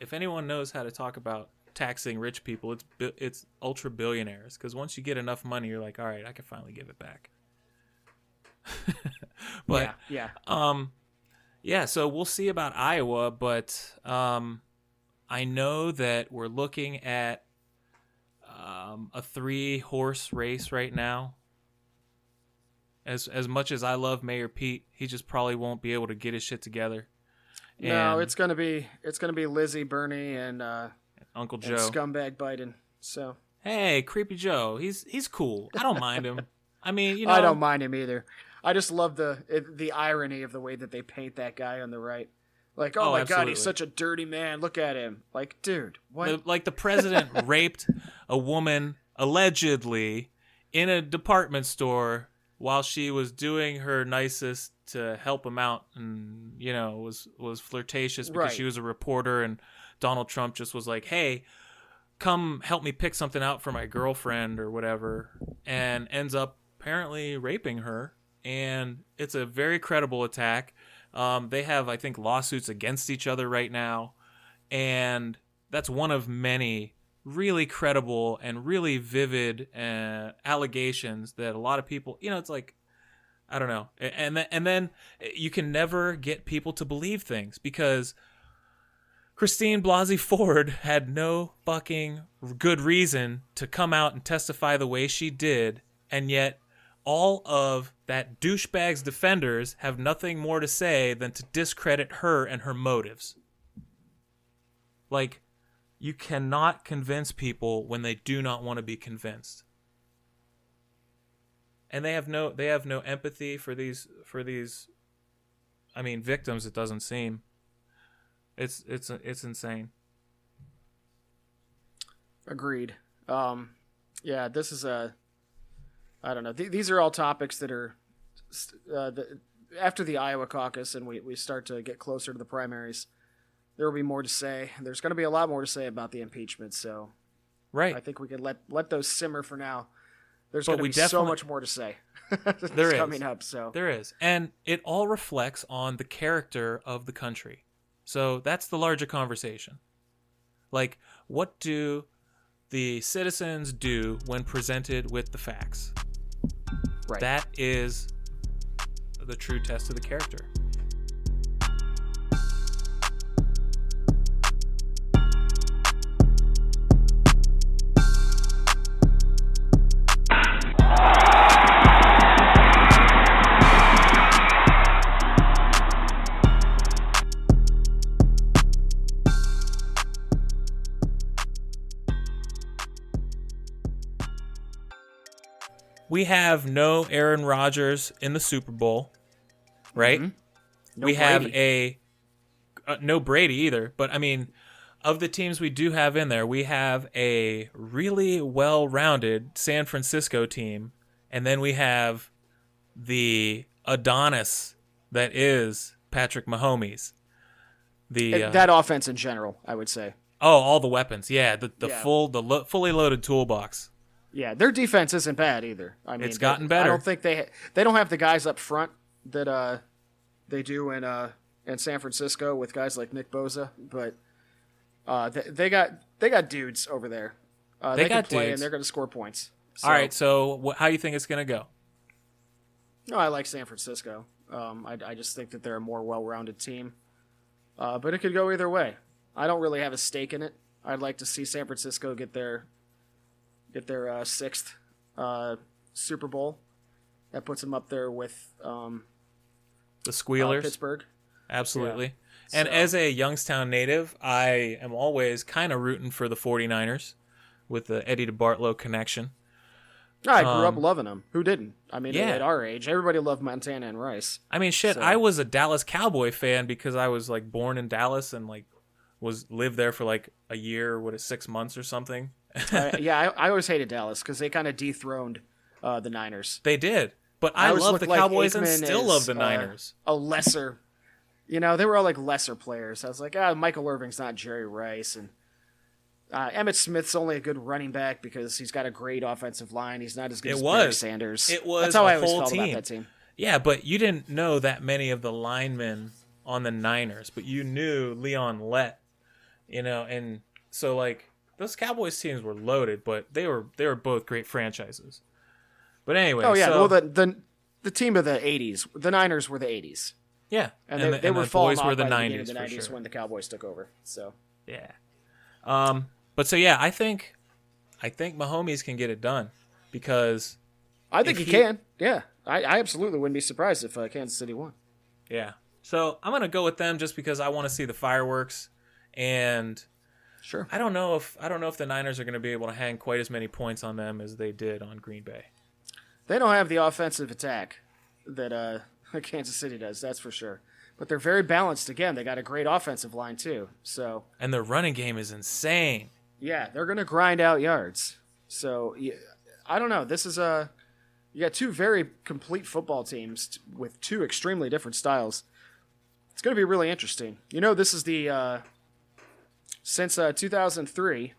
if anyone knows how to talk about taxing rich people, it's it's ultra billionaires. Because once you get enough money, you're like, all right, I can finally give it back. but yeah yeah um, yeah, so we'll see about Iowa, but um, I know that we're looking at um, a three horse race right now. As as much as I love Mayor Pete, he just probably won't be able to get his shit together. no, it's gonna be it's gonna be Lizzie, Bernie, and uh, Uncle and Joe. scumbag Biden. So hey, creepy Joe, he's he's cool. I don't mind him. I mean, you know, I don't mind him either. I just love the the irony of the way that they paint that guy on the right. Like, oh, Oh, my god, he's such a dirty man. Look at him. Like, dude, what? the, like the president raped a woman allegedly in a department store while she was doing her nicest to help him out and you know was was flirtatious because Right. she was a reporter and Donald Trump just was like hey come help me pick something out for my girlfriend or whatever and ends up apparently raping her and it's a very credible attack um, they have i think lawsuits against each other right now and that's one of many really credible and really vivid uh, allegations that a lot of people you know it's like i don't know and then, and then you can never get people to believe things because Christine Blasey Ford had no fucking good reason to come out and testify the way she did, and yet all of that douchebag's defenders have nothing more to say than to discredit her and her motives. Like, you cannot convince people when they do not want to be convinced. And they have no they have no empathy for these for these I mean victims it doesn't seem. It's it's it's insane. Agreed. Um, yeah, this is a. I don't know. Th- these are all topics that are uh, the, after the Iowa caucus, and we, we start to get closer to the primaries. There will be more to say. There's going to be a lot more to say about the impeachment. So Right. I think we can let let those simmer for now. There's But going to be so much more to say. There is. coming up. So There is. And it all reflects on the character of the country. So that's the larger conversation. Like, what do the citizens do when presented with the facts? right. That is the true test of the character. We have no Aaron Rodgers in the Super Bowl, right? No we have a uh, no Brady either, but I mean, of the teams we do have in there, we have a really well-rounded San Francisco team, and then we have the Adonis that is Patrick Mahomes. The Uh, uh, that offense in general, I would say. oh, all the weapons, yeah, the the Yeah. full the lo- fully loaded toolbox. Yeah, their defense isn't bad either. I mean, It's gotten better. I don't think they they don't have the guys up front that uh they do in uh in San Francisco with guys like Nick Bosa, but uh they, they got they got dudes over there. Uh, They they, got can play dudes. and they're going to score points. So, all right, so wh- how do you think it's gonna go? No, I like San Francisco. Um, I, I just think that they're a more well-rounded team. Uh, but it could go either way. I don't really have a stake in it. I'd like to see San Francisco get their get their uh, sixth uh, Super Bowl. That puts them up there with um, The uh, Squealers. Pittsburgh. Absolutely. And So- as a Youngstown native, I am always kind of rooting for the 49ers with the Eddie DeBartolo connection. I grew up Um, loving them. Who didn't? I mean, yeah. at our age, everybody loved Montana and Rice. I mean, shit, So- I was a Dallas Cowboy fan because I was like born in Dallas and like was lived there for like a year, what is six months or something. I, yeah, I, I always hated Dallas because they kind of dethroned uh, the Niners. they did. But I, always love the like Cowboys and still is, love the uh, Niners. a lesser, you know, they were all like lesser players. I was like, ah, Michael Irving's not Jerry Rice, and uh, Emmitt Smith's only a good running back because he's got a great offensive line. He's not as good It as Barry. Sanders. It was That's how I always felt team. about that team. Yeah, but you didn't know that many of the linemen on the Niners, but you knew Leon Lett, you know, and so like those Cowboys teams were loaded, but they were they were both great franchises. But anyway, Oh yeah, so, well the the the team of the '80s, the Niners were the '80s, yeah, and, they, the, they and were the falling off were the by the beginning '90s of the for '90s sure. when the Cowboys took over. So Yeah, Um, but so yeah, I think, I think Mahomes can get it done because I think he, he- can. Yeah, I, I absolutely wouldn't be surprised if uh, Kansas City won. yeah. So I'm gonna go with them just because I want to see the fireworks, and Sure. I don't know if I don't know if the Niners are gonna be able to hang quite as many points on them as they did on Green Bay. They don't have the offensive attack that uh, Kansas City does. That's for sure. But they're very balanced. Again, they got a great offensive line too. So And their running game is insane. yeah, they're going to grind out yards. So yeah, I don't know. This is a you got two very complete football teams with two extremely different styles. It's going to be really interesting. You know, this is the uh, since uh, 2003,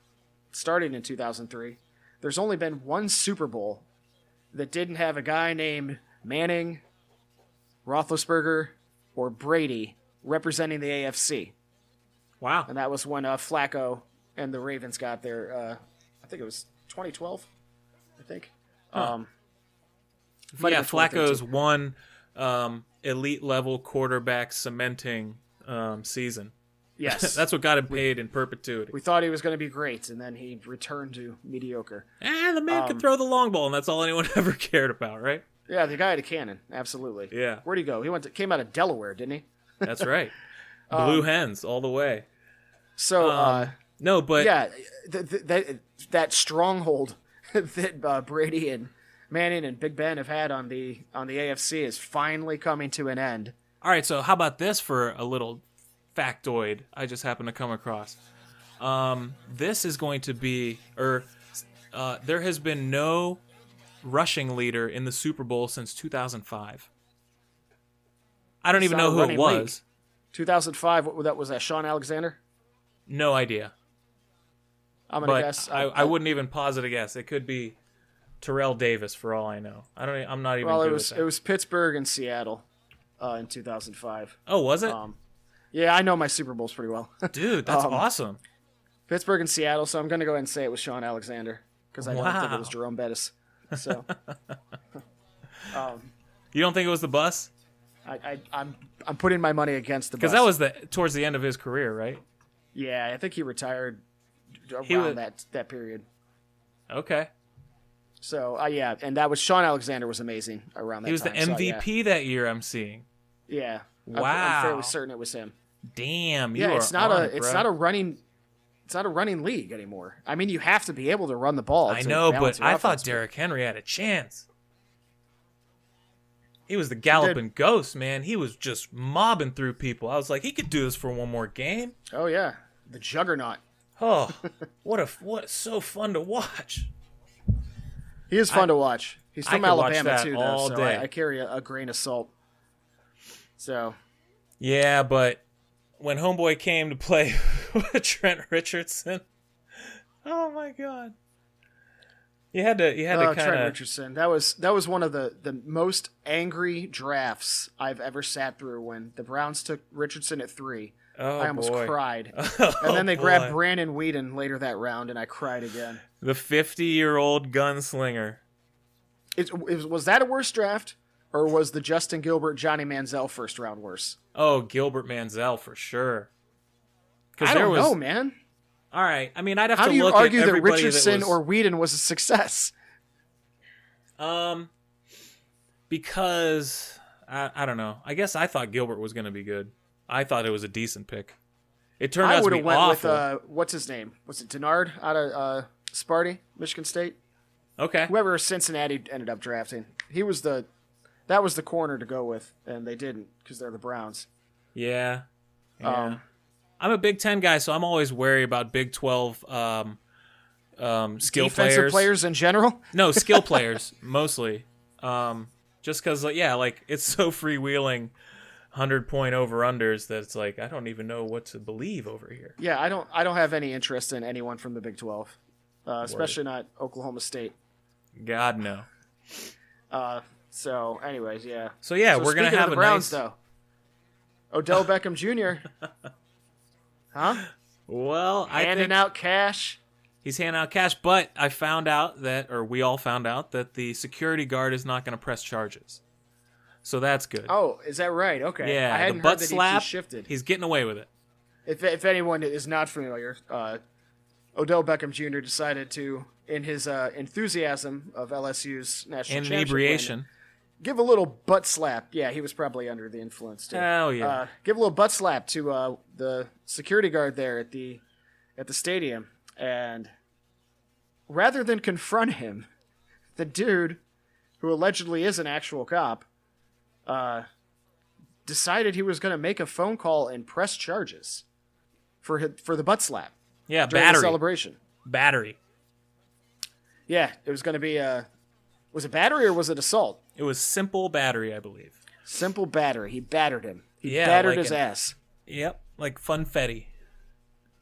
starting in 2003. There's only been one Super Bowl that didn't have a guy named Manning, Roethlisberger, or Brady representing the AFC Wow. and that was when uh, Flacco and the Ravens got their. Uh, I think it was 2012. I think. Um, yeah, have been 2013. Flacco's one um, elite level quarterback cementing um, season. Yes, That's what got him paid in perpetuity. we thought he was going to be great, and then he returned to mediocre. And the man Um, could throw the long ball, and that's all anyone ever cared about, right? Yeah, the guy had a cannon, absolutely. Yeah. Where'd he go? He went to, came out of Delaware, didn't he? That's right. Blue hens all the way. So, Um, uh, No, but yeah, th- th- that that stronghold that uh, Brady and Manning and Big Ben have had on the on the AFC is finally coming to an end. all right. So how about this for a little factoid I just happened to come across? Um, this is going to be, or uh, there has been no rushing leader in the Super Bowl since 2005. I don't It's even know who it was. league. 2005. What that was that? Shaun Alexander. No idea. I'm gonna but guess. I, I wouldn't even posit a guess. It could be Terrell Davis for all I know. I don't. I'm not even. Well, it was it was Pittsburgh and Seattle uh, in 2005. Oh, was it, Um, yeah, I know my Super Bowls pretty well. dude? That's um, awesome. Pittsburgh and Seattle, so I'm gonna go ahead and say it was Shaun Alexander because I don't think it was Jerome Bettis. So, um, You don't think it was the bus? I, I I'm I'm putting my money against the Because that was the towards the end of his career, right? yeah. I think he retired around He was- that that period. Okay. So uh, yeah, and that was Shaun Alexander was amazing around that time. He was the time. So, yeah. MVP that year. I'm seeing. Yeah. I'm- I'm fairly certain it was him. Damn, you Yeah, are it's not on a it, it's bro. not a running it's not a running league anymore. I mean, you have to be able to run the ball. I know, but I thought Derrick Henry had a chance. He was the galloping ghost, man. He was just mobbing through people. I was like, he could do this for one more game. Oh yeah, the juggernaut. Oh, what a what so fun to watch. He is fun to watch. He's from Alabama too, though, all so day. I, I carry a, a grain of salt. So Yeah, but when Homeboy came to play with Trent Richardson, oh my god, you had to you had uh, to kind Trent of Richardson, that was that was one of the the most angry drafts I've ever sat through. When the Browns took Richardson at three, oh I almost boy. cried. Oh, And then they boy. grabbed Brandon Weeden later that round, and I cried again. the fifty-year-old gunslinger. It, it, was that a worse draft, or was the Justin Gilbert Johnny Manziel first round worse? Oh, Gilbert Manziel for sure. I Because there don't was know, man. all right. I mean, I'd have How to do you look argue at that Richardson that was, or Weeden was a success? um because I, I don't know. I guess I thought Gilbert was going to be good. I thought it was a decent pick. It turned I out to be went awful. with uh, what's his name? Was it Dennard out of uh, Sparty, Michigan State? okay. Whoever Cincinnati ended up drafting, he was the that was the corner to go with, and they didn't because they're the Browns. Yeah. Yeah. Um, I'm a Big Ten guy, so I'm always wary about Big Twelve um, um, skill defensive players. players in general. No, skill players mostly. Um, just because, like, yeah, like it's so freewheeling, hundred point over unders that it's like I don't even know what to believe over here. Yeah, I don't I don't have any interest in anyone from the Big Twelve, uh, especially not Oklahoma State. God no. Uh, so, anyways, yeah. So yeah, So we're gonna have the a Browns nice. though. Odell Beckham Jr. huh? Well, I Handing think out cash. he's handing out cash, but I found out that, or we all found out that the security guard is not going to press charges. So that's good. Oh, is that right? Okay. Yeah, I hadn't the butt heard slap. he shifted. He's getting away with it. If, if anyone is not familiar, uh, Odell Beckham Jr. decided to, in his uh, enthusiasm of LSU's national championship win, Inebriation. Give a little butt slap. Yeah, he was probably under the influence too. Hell yeah. Uh, give a little butt slap to uh, the security guard there at the at the stadium, and rather than confront him, the dude, who allegedly is an actual cop, uh, decided he was going to make a phone call and press charges for hi- for the butt slap yeah, battery. celebration. Battery. Yeah, it was going to be a was it battery or was it assault? It was simple battery, I believe. Simple battery. He battered him. He Yeah, battered like his an- ass. Yep, like funfetti.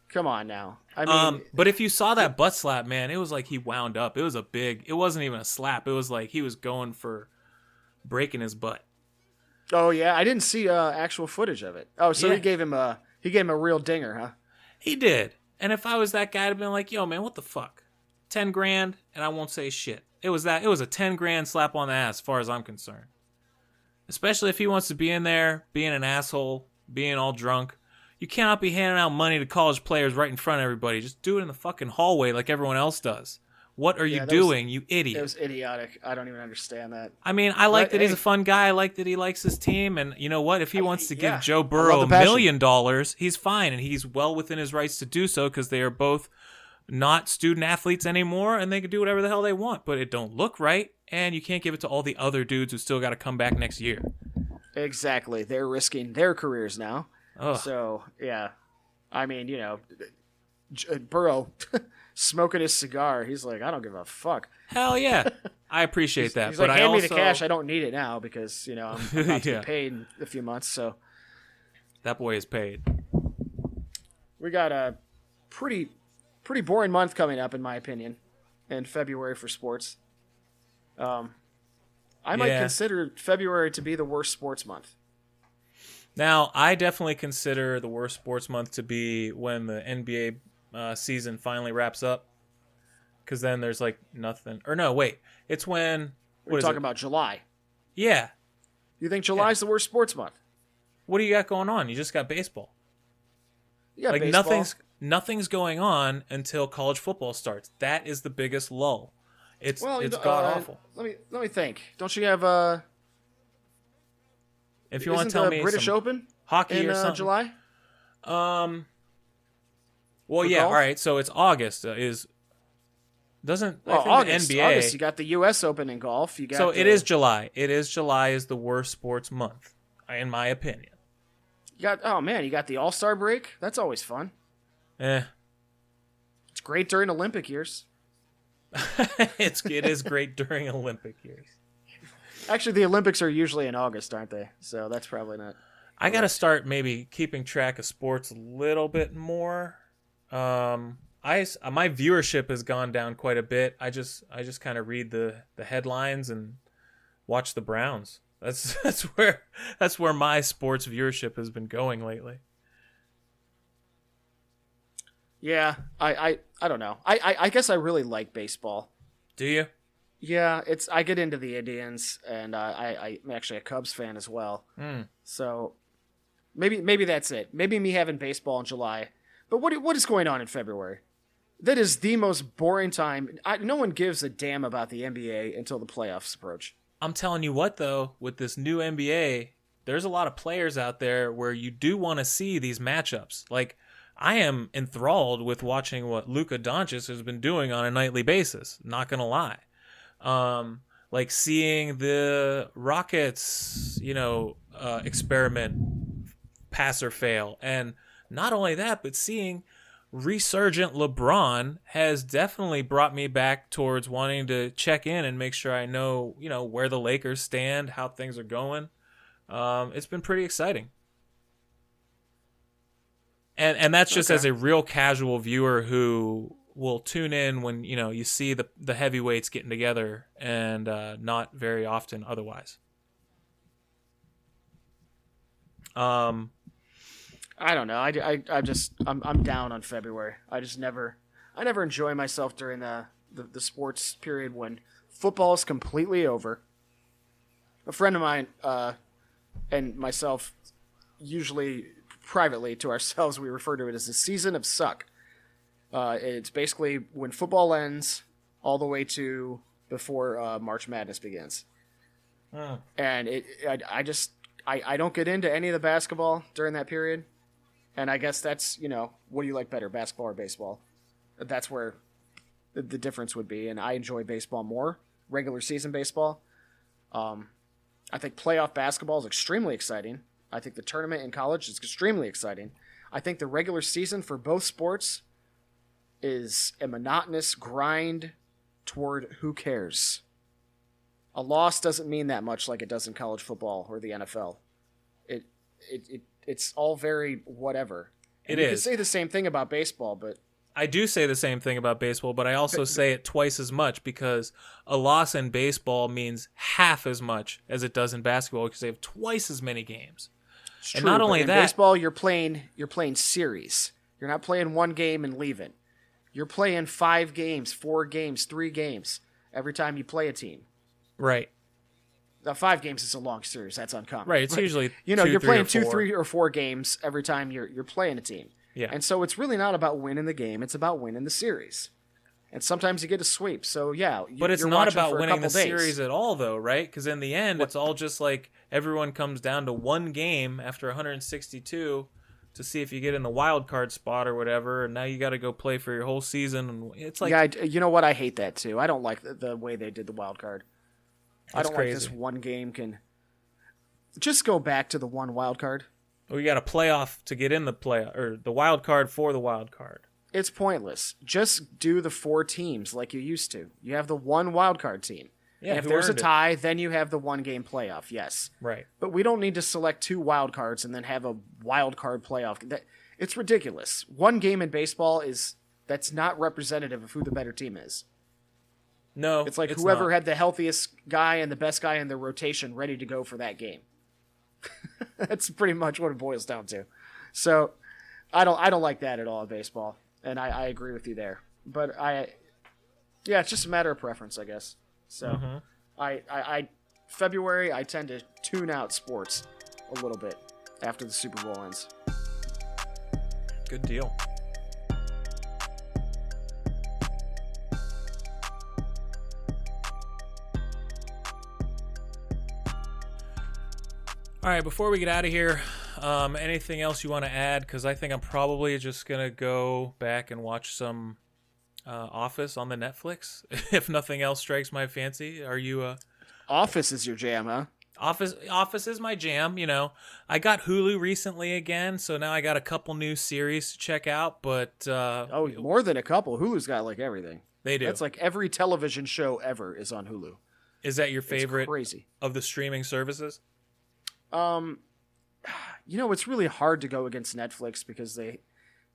Come on now. I mean, Um, but if you saw that butt slap, man, it was like he wound up. It was a big. It wasn't even a slap. It was like he was going for breaking his butt. oh yeah, I didn't see uh, actual footage of it. Oh, so Yeah. he gave him a he gave him a real dinger, huh? He did. And if I was that guy, I'd have been like, "Yo, man, what the fuck? Ten grand, and I won't say shit." It was that. It was a ten grand slap on the ass, as far as I'm concerned. Especially if he wants to be in there, being an asshole, being all drunk. You cannot be handing out money to college players right in front of everybody. Just do it in the fucking hallway like everyone else does. What are you Yeah, was- doing, you idiot? It was idiotic. I don't even understand that. I mean, I like But, that he's a fun guy. I like that he likes his team, and you know what? If he wants to yeah, give Joe Burrow a million dollars, he's fine, and he's well within his rights to do so because they are both not student athletes anymore, and they can do whatever the hell they want. But it don't look right, and you can't give it to all the other dudes who still got to come back next year. Exactly. They're risking their careers now. Ugh. So yeah, I mean, you know, J- uh, Burrow smoking his cigar. He's like, I don't give a fuck. Hell yeah, I appreciate that. He's but like, I hand also me the cash. I don't need it now because you know I'm about to Yeah. be paid in a few months. So that boy is paid. we got a pretty pretty boring month coming up, in my opinion, in February for sports. Um, I might Yeah. consider February to be the worst sports month. Now, I definitely consider the worst sports month to be when the NBA uh, season finally wraps up, because then there's like nothing. Or no, wait, it's when We're talking it? about July. Yeah, You think July's the worst sports month? what do you got going on? You just got baseball. Yeah, like baseball. nothing's nothing's going on until college football starts. That is the biggest lull. It's Well, it's know, god uh, awful. Let me let me think. Don't you have uh? If you want to tell the me British Open hockey in or uh, something, July? Um. Well, For yeah. golf? All right. So it's August. Uh, is doesn't I Well, think August. the NBA? August. You got the U.S. Open in golf. You got so the, it is July. It is July is the worst sports month, in my opinion. You got oh man, you got the All Star break. That's always fun. Eh, It's great during Olympic years. it's it is great during Olympic years. Actually, the Olympics are usually in August, aren't they? So that's probably not. I got to start maybe keeping track of sports a little bit more. Um, I s- my viewership has gone down quite a bit. I just I just kind of read the the headlines and watch the Browns. That's that's where that's where my sports viewership has been going lately. Yeah, I I, I don't know. I, I I guess I really like baseball. Do you? Yeah, it's I get into the Indians, and uh, I I'm actually a Cubs fan as well. Mm. So maybe maybe that's it. Maybe me having baseball in July. But what what is going on in February? That is the most boring time. I, no one gives a damn about the NBA until the playoffs approach. I'm telling you what though, with this new NBA, there's a lot of players out there where you do want to see these matchups. Like I am enthralled with watching what Luka Doncic has been doing on a nightly basis. Not gonna lie, um, like seeing the Rockets, you know, uh, experiment pass or fail, and not only that, but seeing resurgent LeBron has definitely brought me back towards wanting to check in and make sure I know, you know, where the Lakers stand, how things are going. Um, it's been pretty exciting. And and that's just Okay. as a real casual viewer who will tune in when, you know, you see the the heavyweights getting together and uh, not very often otherwise. Um I don't know. I, I, I just I'm I'm down on February. I just never I never enjoy myself during the the, the sports period when football is completely over. A friend of mine uh, and myself usually privately to ourselves we refer to it as the season of suck. Uh, it's basically when football ends, all the way to before uh, March Madness begins. And it, I, I just, I, I don't get into any of the basketball during that period. And I guess that's, you know, what do you like better, basketball or baseball? That's where the, the difference would be. And I enjoy baseball more, regular season baseball. Um, I think playoff basketball is extremely exciting. I think the tournament in college is extremely exciting. I think the regular season for both sports is a monotonous grind toward who cares. A loss doesn't mean that much like it does in college football or the NFL. It it, it it's all very whatever. And It you can is. say the same thing about baseball, but I do say the same thing about baseball, but I also say it twice as much because a loss in baseball means half as much as it does in basketball because they have twice as many games. It's And true, not only in that- baseball you're playing you're playing series. You're not playing one game and leaving. You're playing five games, four games, three games every time you play a team. Right. Now, five games is a long series. That's uncommon. Right. It's usually you know two, you're playing two, three, or four games every time you're you're playing a team. Yeah. And so it's really not about winning the game; it's about winning the series. And sometimes you get a sweep. So yeah, you- But it's not about winning the days. series at all, though, right? Because in the end, What- it's all just like everyone comes down to one game after 162 to see if you get in the wild card spot or whatever. And now you got to go play for your whole season. And it's like, yeah, I, you know what? I hate that too. I don't like the, the way they did the wild card. I don't like this one game can. Just go back to the one wild card. you got a playoff to get in the play or the wild card for the wild card. It's pointless. Just do the four teams like you used to. You have the one wild card team. Yeah, and if there's a earned it? tie, then you have the one game playoff. Yes. Right. But we don't need to select two wild cards and then have a wild card playoff. That it's ridiculous. One game in baseball is that's not representative of who the better team is. No, It's like whoever not. had the healthiest guy and the best guy in their rotation ready to go for that game. that's pretty much what it boils down to. So I don't I don't like that at all in baseball. And I, I agree with you there. But I yeah, it's just a matter of preference, I guess. So Mm-hmm. I, I, I February I tend to tune out sports a little bit after the Super Bowl ends. Good deal. All right, before we get out of here, um, anything else you want to add? Because I think I'm probably just gonna go back and watch some uh, Office on the Netflix. if nothing else strikes my fancy, are you uh, Office is your jam, huh? Office Office is my jam, you know. I got Hulu recently again, so now I got a couple new series to check out, but uh Oh, more than a couple. Hulu's got like everything. they do. That's like every television show ever is on Hulu. is that your It's favorite crazy. of the streaming services? Um, you know, it's really hard to go against Netflix because they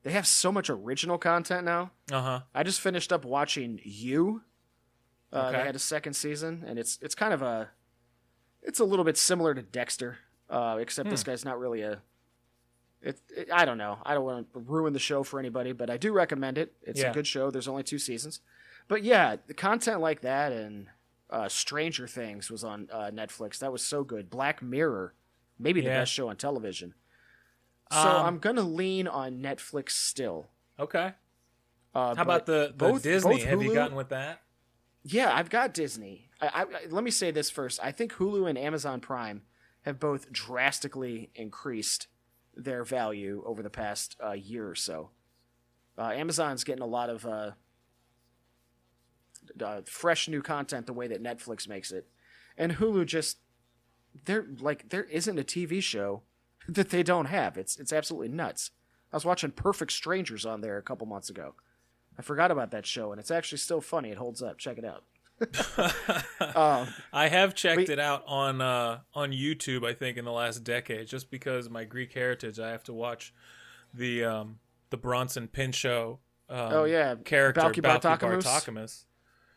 they have so much original content now. Uh-huh. I just finished up watching You. Uh, They had a second season, and it's it's kind of a it's a little bit similar to Dexter, uh, except this guy's not really a. It, it I don't know. I don't want to ruin the show for anybody, but I do recommend it. It's Yeah. a good show. There's only two seasons, but yeah, the content like that and uh, Stranger Things was on uh, Netflix. That was so good. Black Mirror, maybe the Yeah. best show on television. So Um, I'm gonna lean on Netflix still. Okay. Uh, How about the, the both- Disney? both Have you gotten with that? Yeah, I've got Disney. I, I, I- let me say this first. I think Hulu and Amazon Prime have both drastically increased their value over the past uh, year or so. Uh, Amazon's getting a lot of uh, uh, fresh new content the way that Netflix makes it, and Hulu just there like there isn't a TV show that they don't have. It's it's absolutely nuts. I was watching Perfect Strangers on there a couple months ago. I forgot about that show, and it's actually still funny. It holds up. Check it out. Um, I have checked Wait. it out on uh, on YouTube. I think in the last decade, just because of my Greek heritage, I have to watch the um, the Bronson Pinchot. Um, Oh, yeah. character Balki Balki Bartokomous? Bartokomous.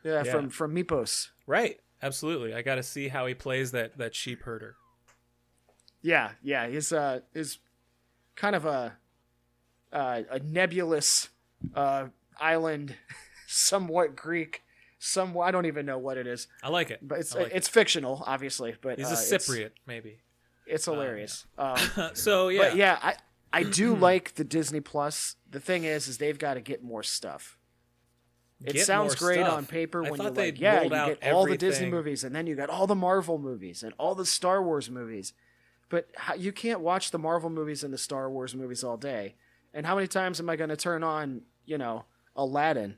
yeah, Yeah. from from Mypos. Right, absolutely. I got to see how he plays that that sheep herder. Yeah, yeah, he's uh is kind of a uh, a nebulous uh, island, somewhat Greek, somewhat I don't even know what it is, I like it. but it's like it's fictional, obviously. But He's uh, a it's- Cypriot, maybe. It's, hilarious. um, so yeah, But yeah, I I do like the Disney Plus. The thing is, is they've got to get more stuff. It sounds great stuff. on paper when you're like, yeah, you get all the Disney movies, and then you got all the Marvel movies and all the Star Wars movies. But how, you can't watch the Marvel movies and the Star Wars movies all day. And how many times am I going to turn on, you know, Aladdin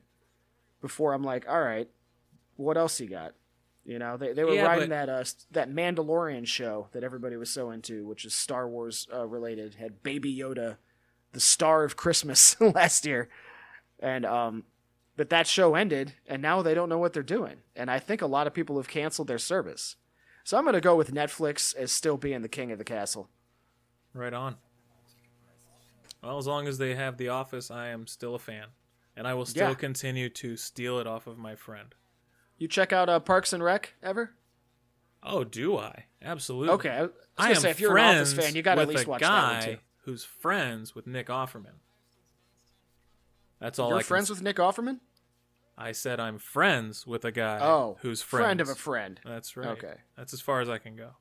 before I'm like, all right, what else you got? You know, they, they were Yeah, riding but- that uh, that Mandalorian show that everybody was so into, which is Star Wars uh, related. Had Baby Yoda, the star of Christmas last year, and um, but that show ended, and now they don't know what they're doing. And I think a lot of people have canceled their service. So I'm going to go with Netflix as still being the king of the castle. Right on. Well, as long as they have The Office, I am still a fan, and I will still Yeah. continue to steal it off of my friend. You check out uh, Parks and Rec ever? Oh, do I? Absolutely. Okay, I was I am say if you're an Office friends fan, you got to at least watch guy that one too. who's friends with Nick Offerman. That's all You're I friends with Nick Offerman? I said I'm friends with a guy Oh, who's friends. friend of a friend. That's right. Okay. That's as far as I can go.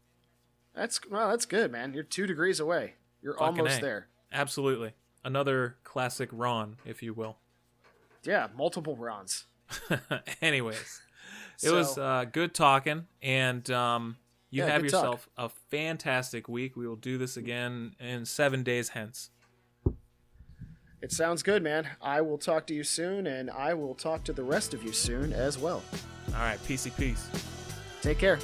That's well, that's good, man. You're two degrees away. You're Fucking almost A. there. Absolutely. Another classic Ron, if you will. Yeah, multiple Rons. Anyways, it was uh, good talking, and um, you Yeah, have good talk. yourself a fantastic week. We will do this again in seven days hence. It sounds good, man. I will talk to you soon, and I will talk to the rest of you soon as well. All right, peacey peace. Take care.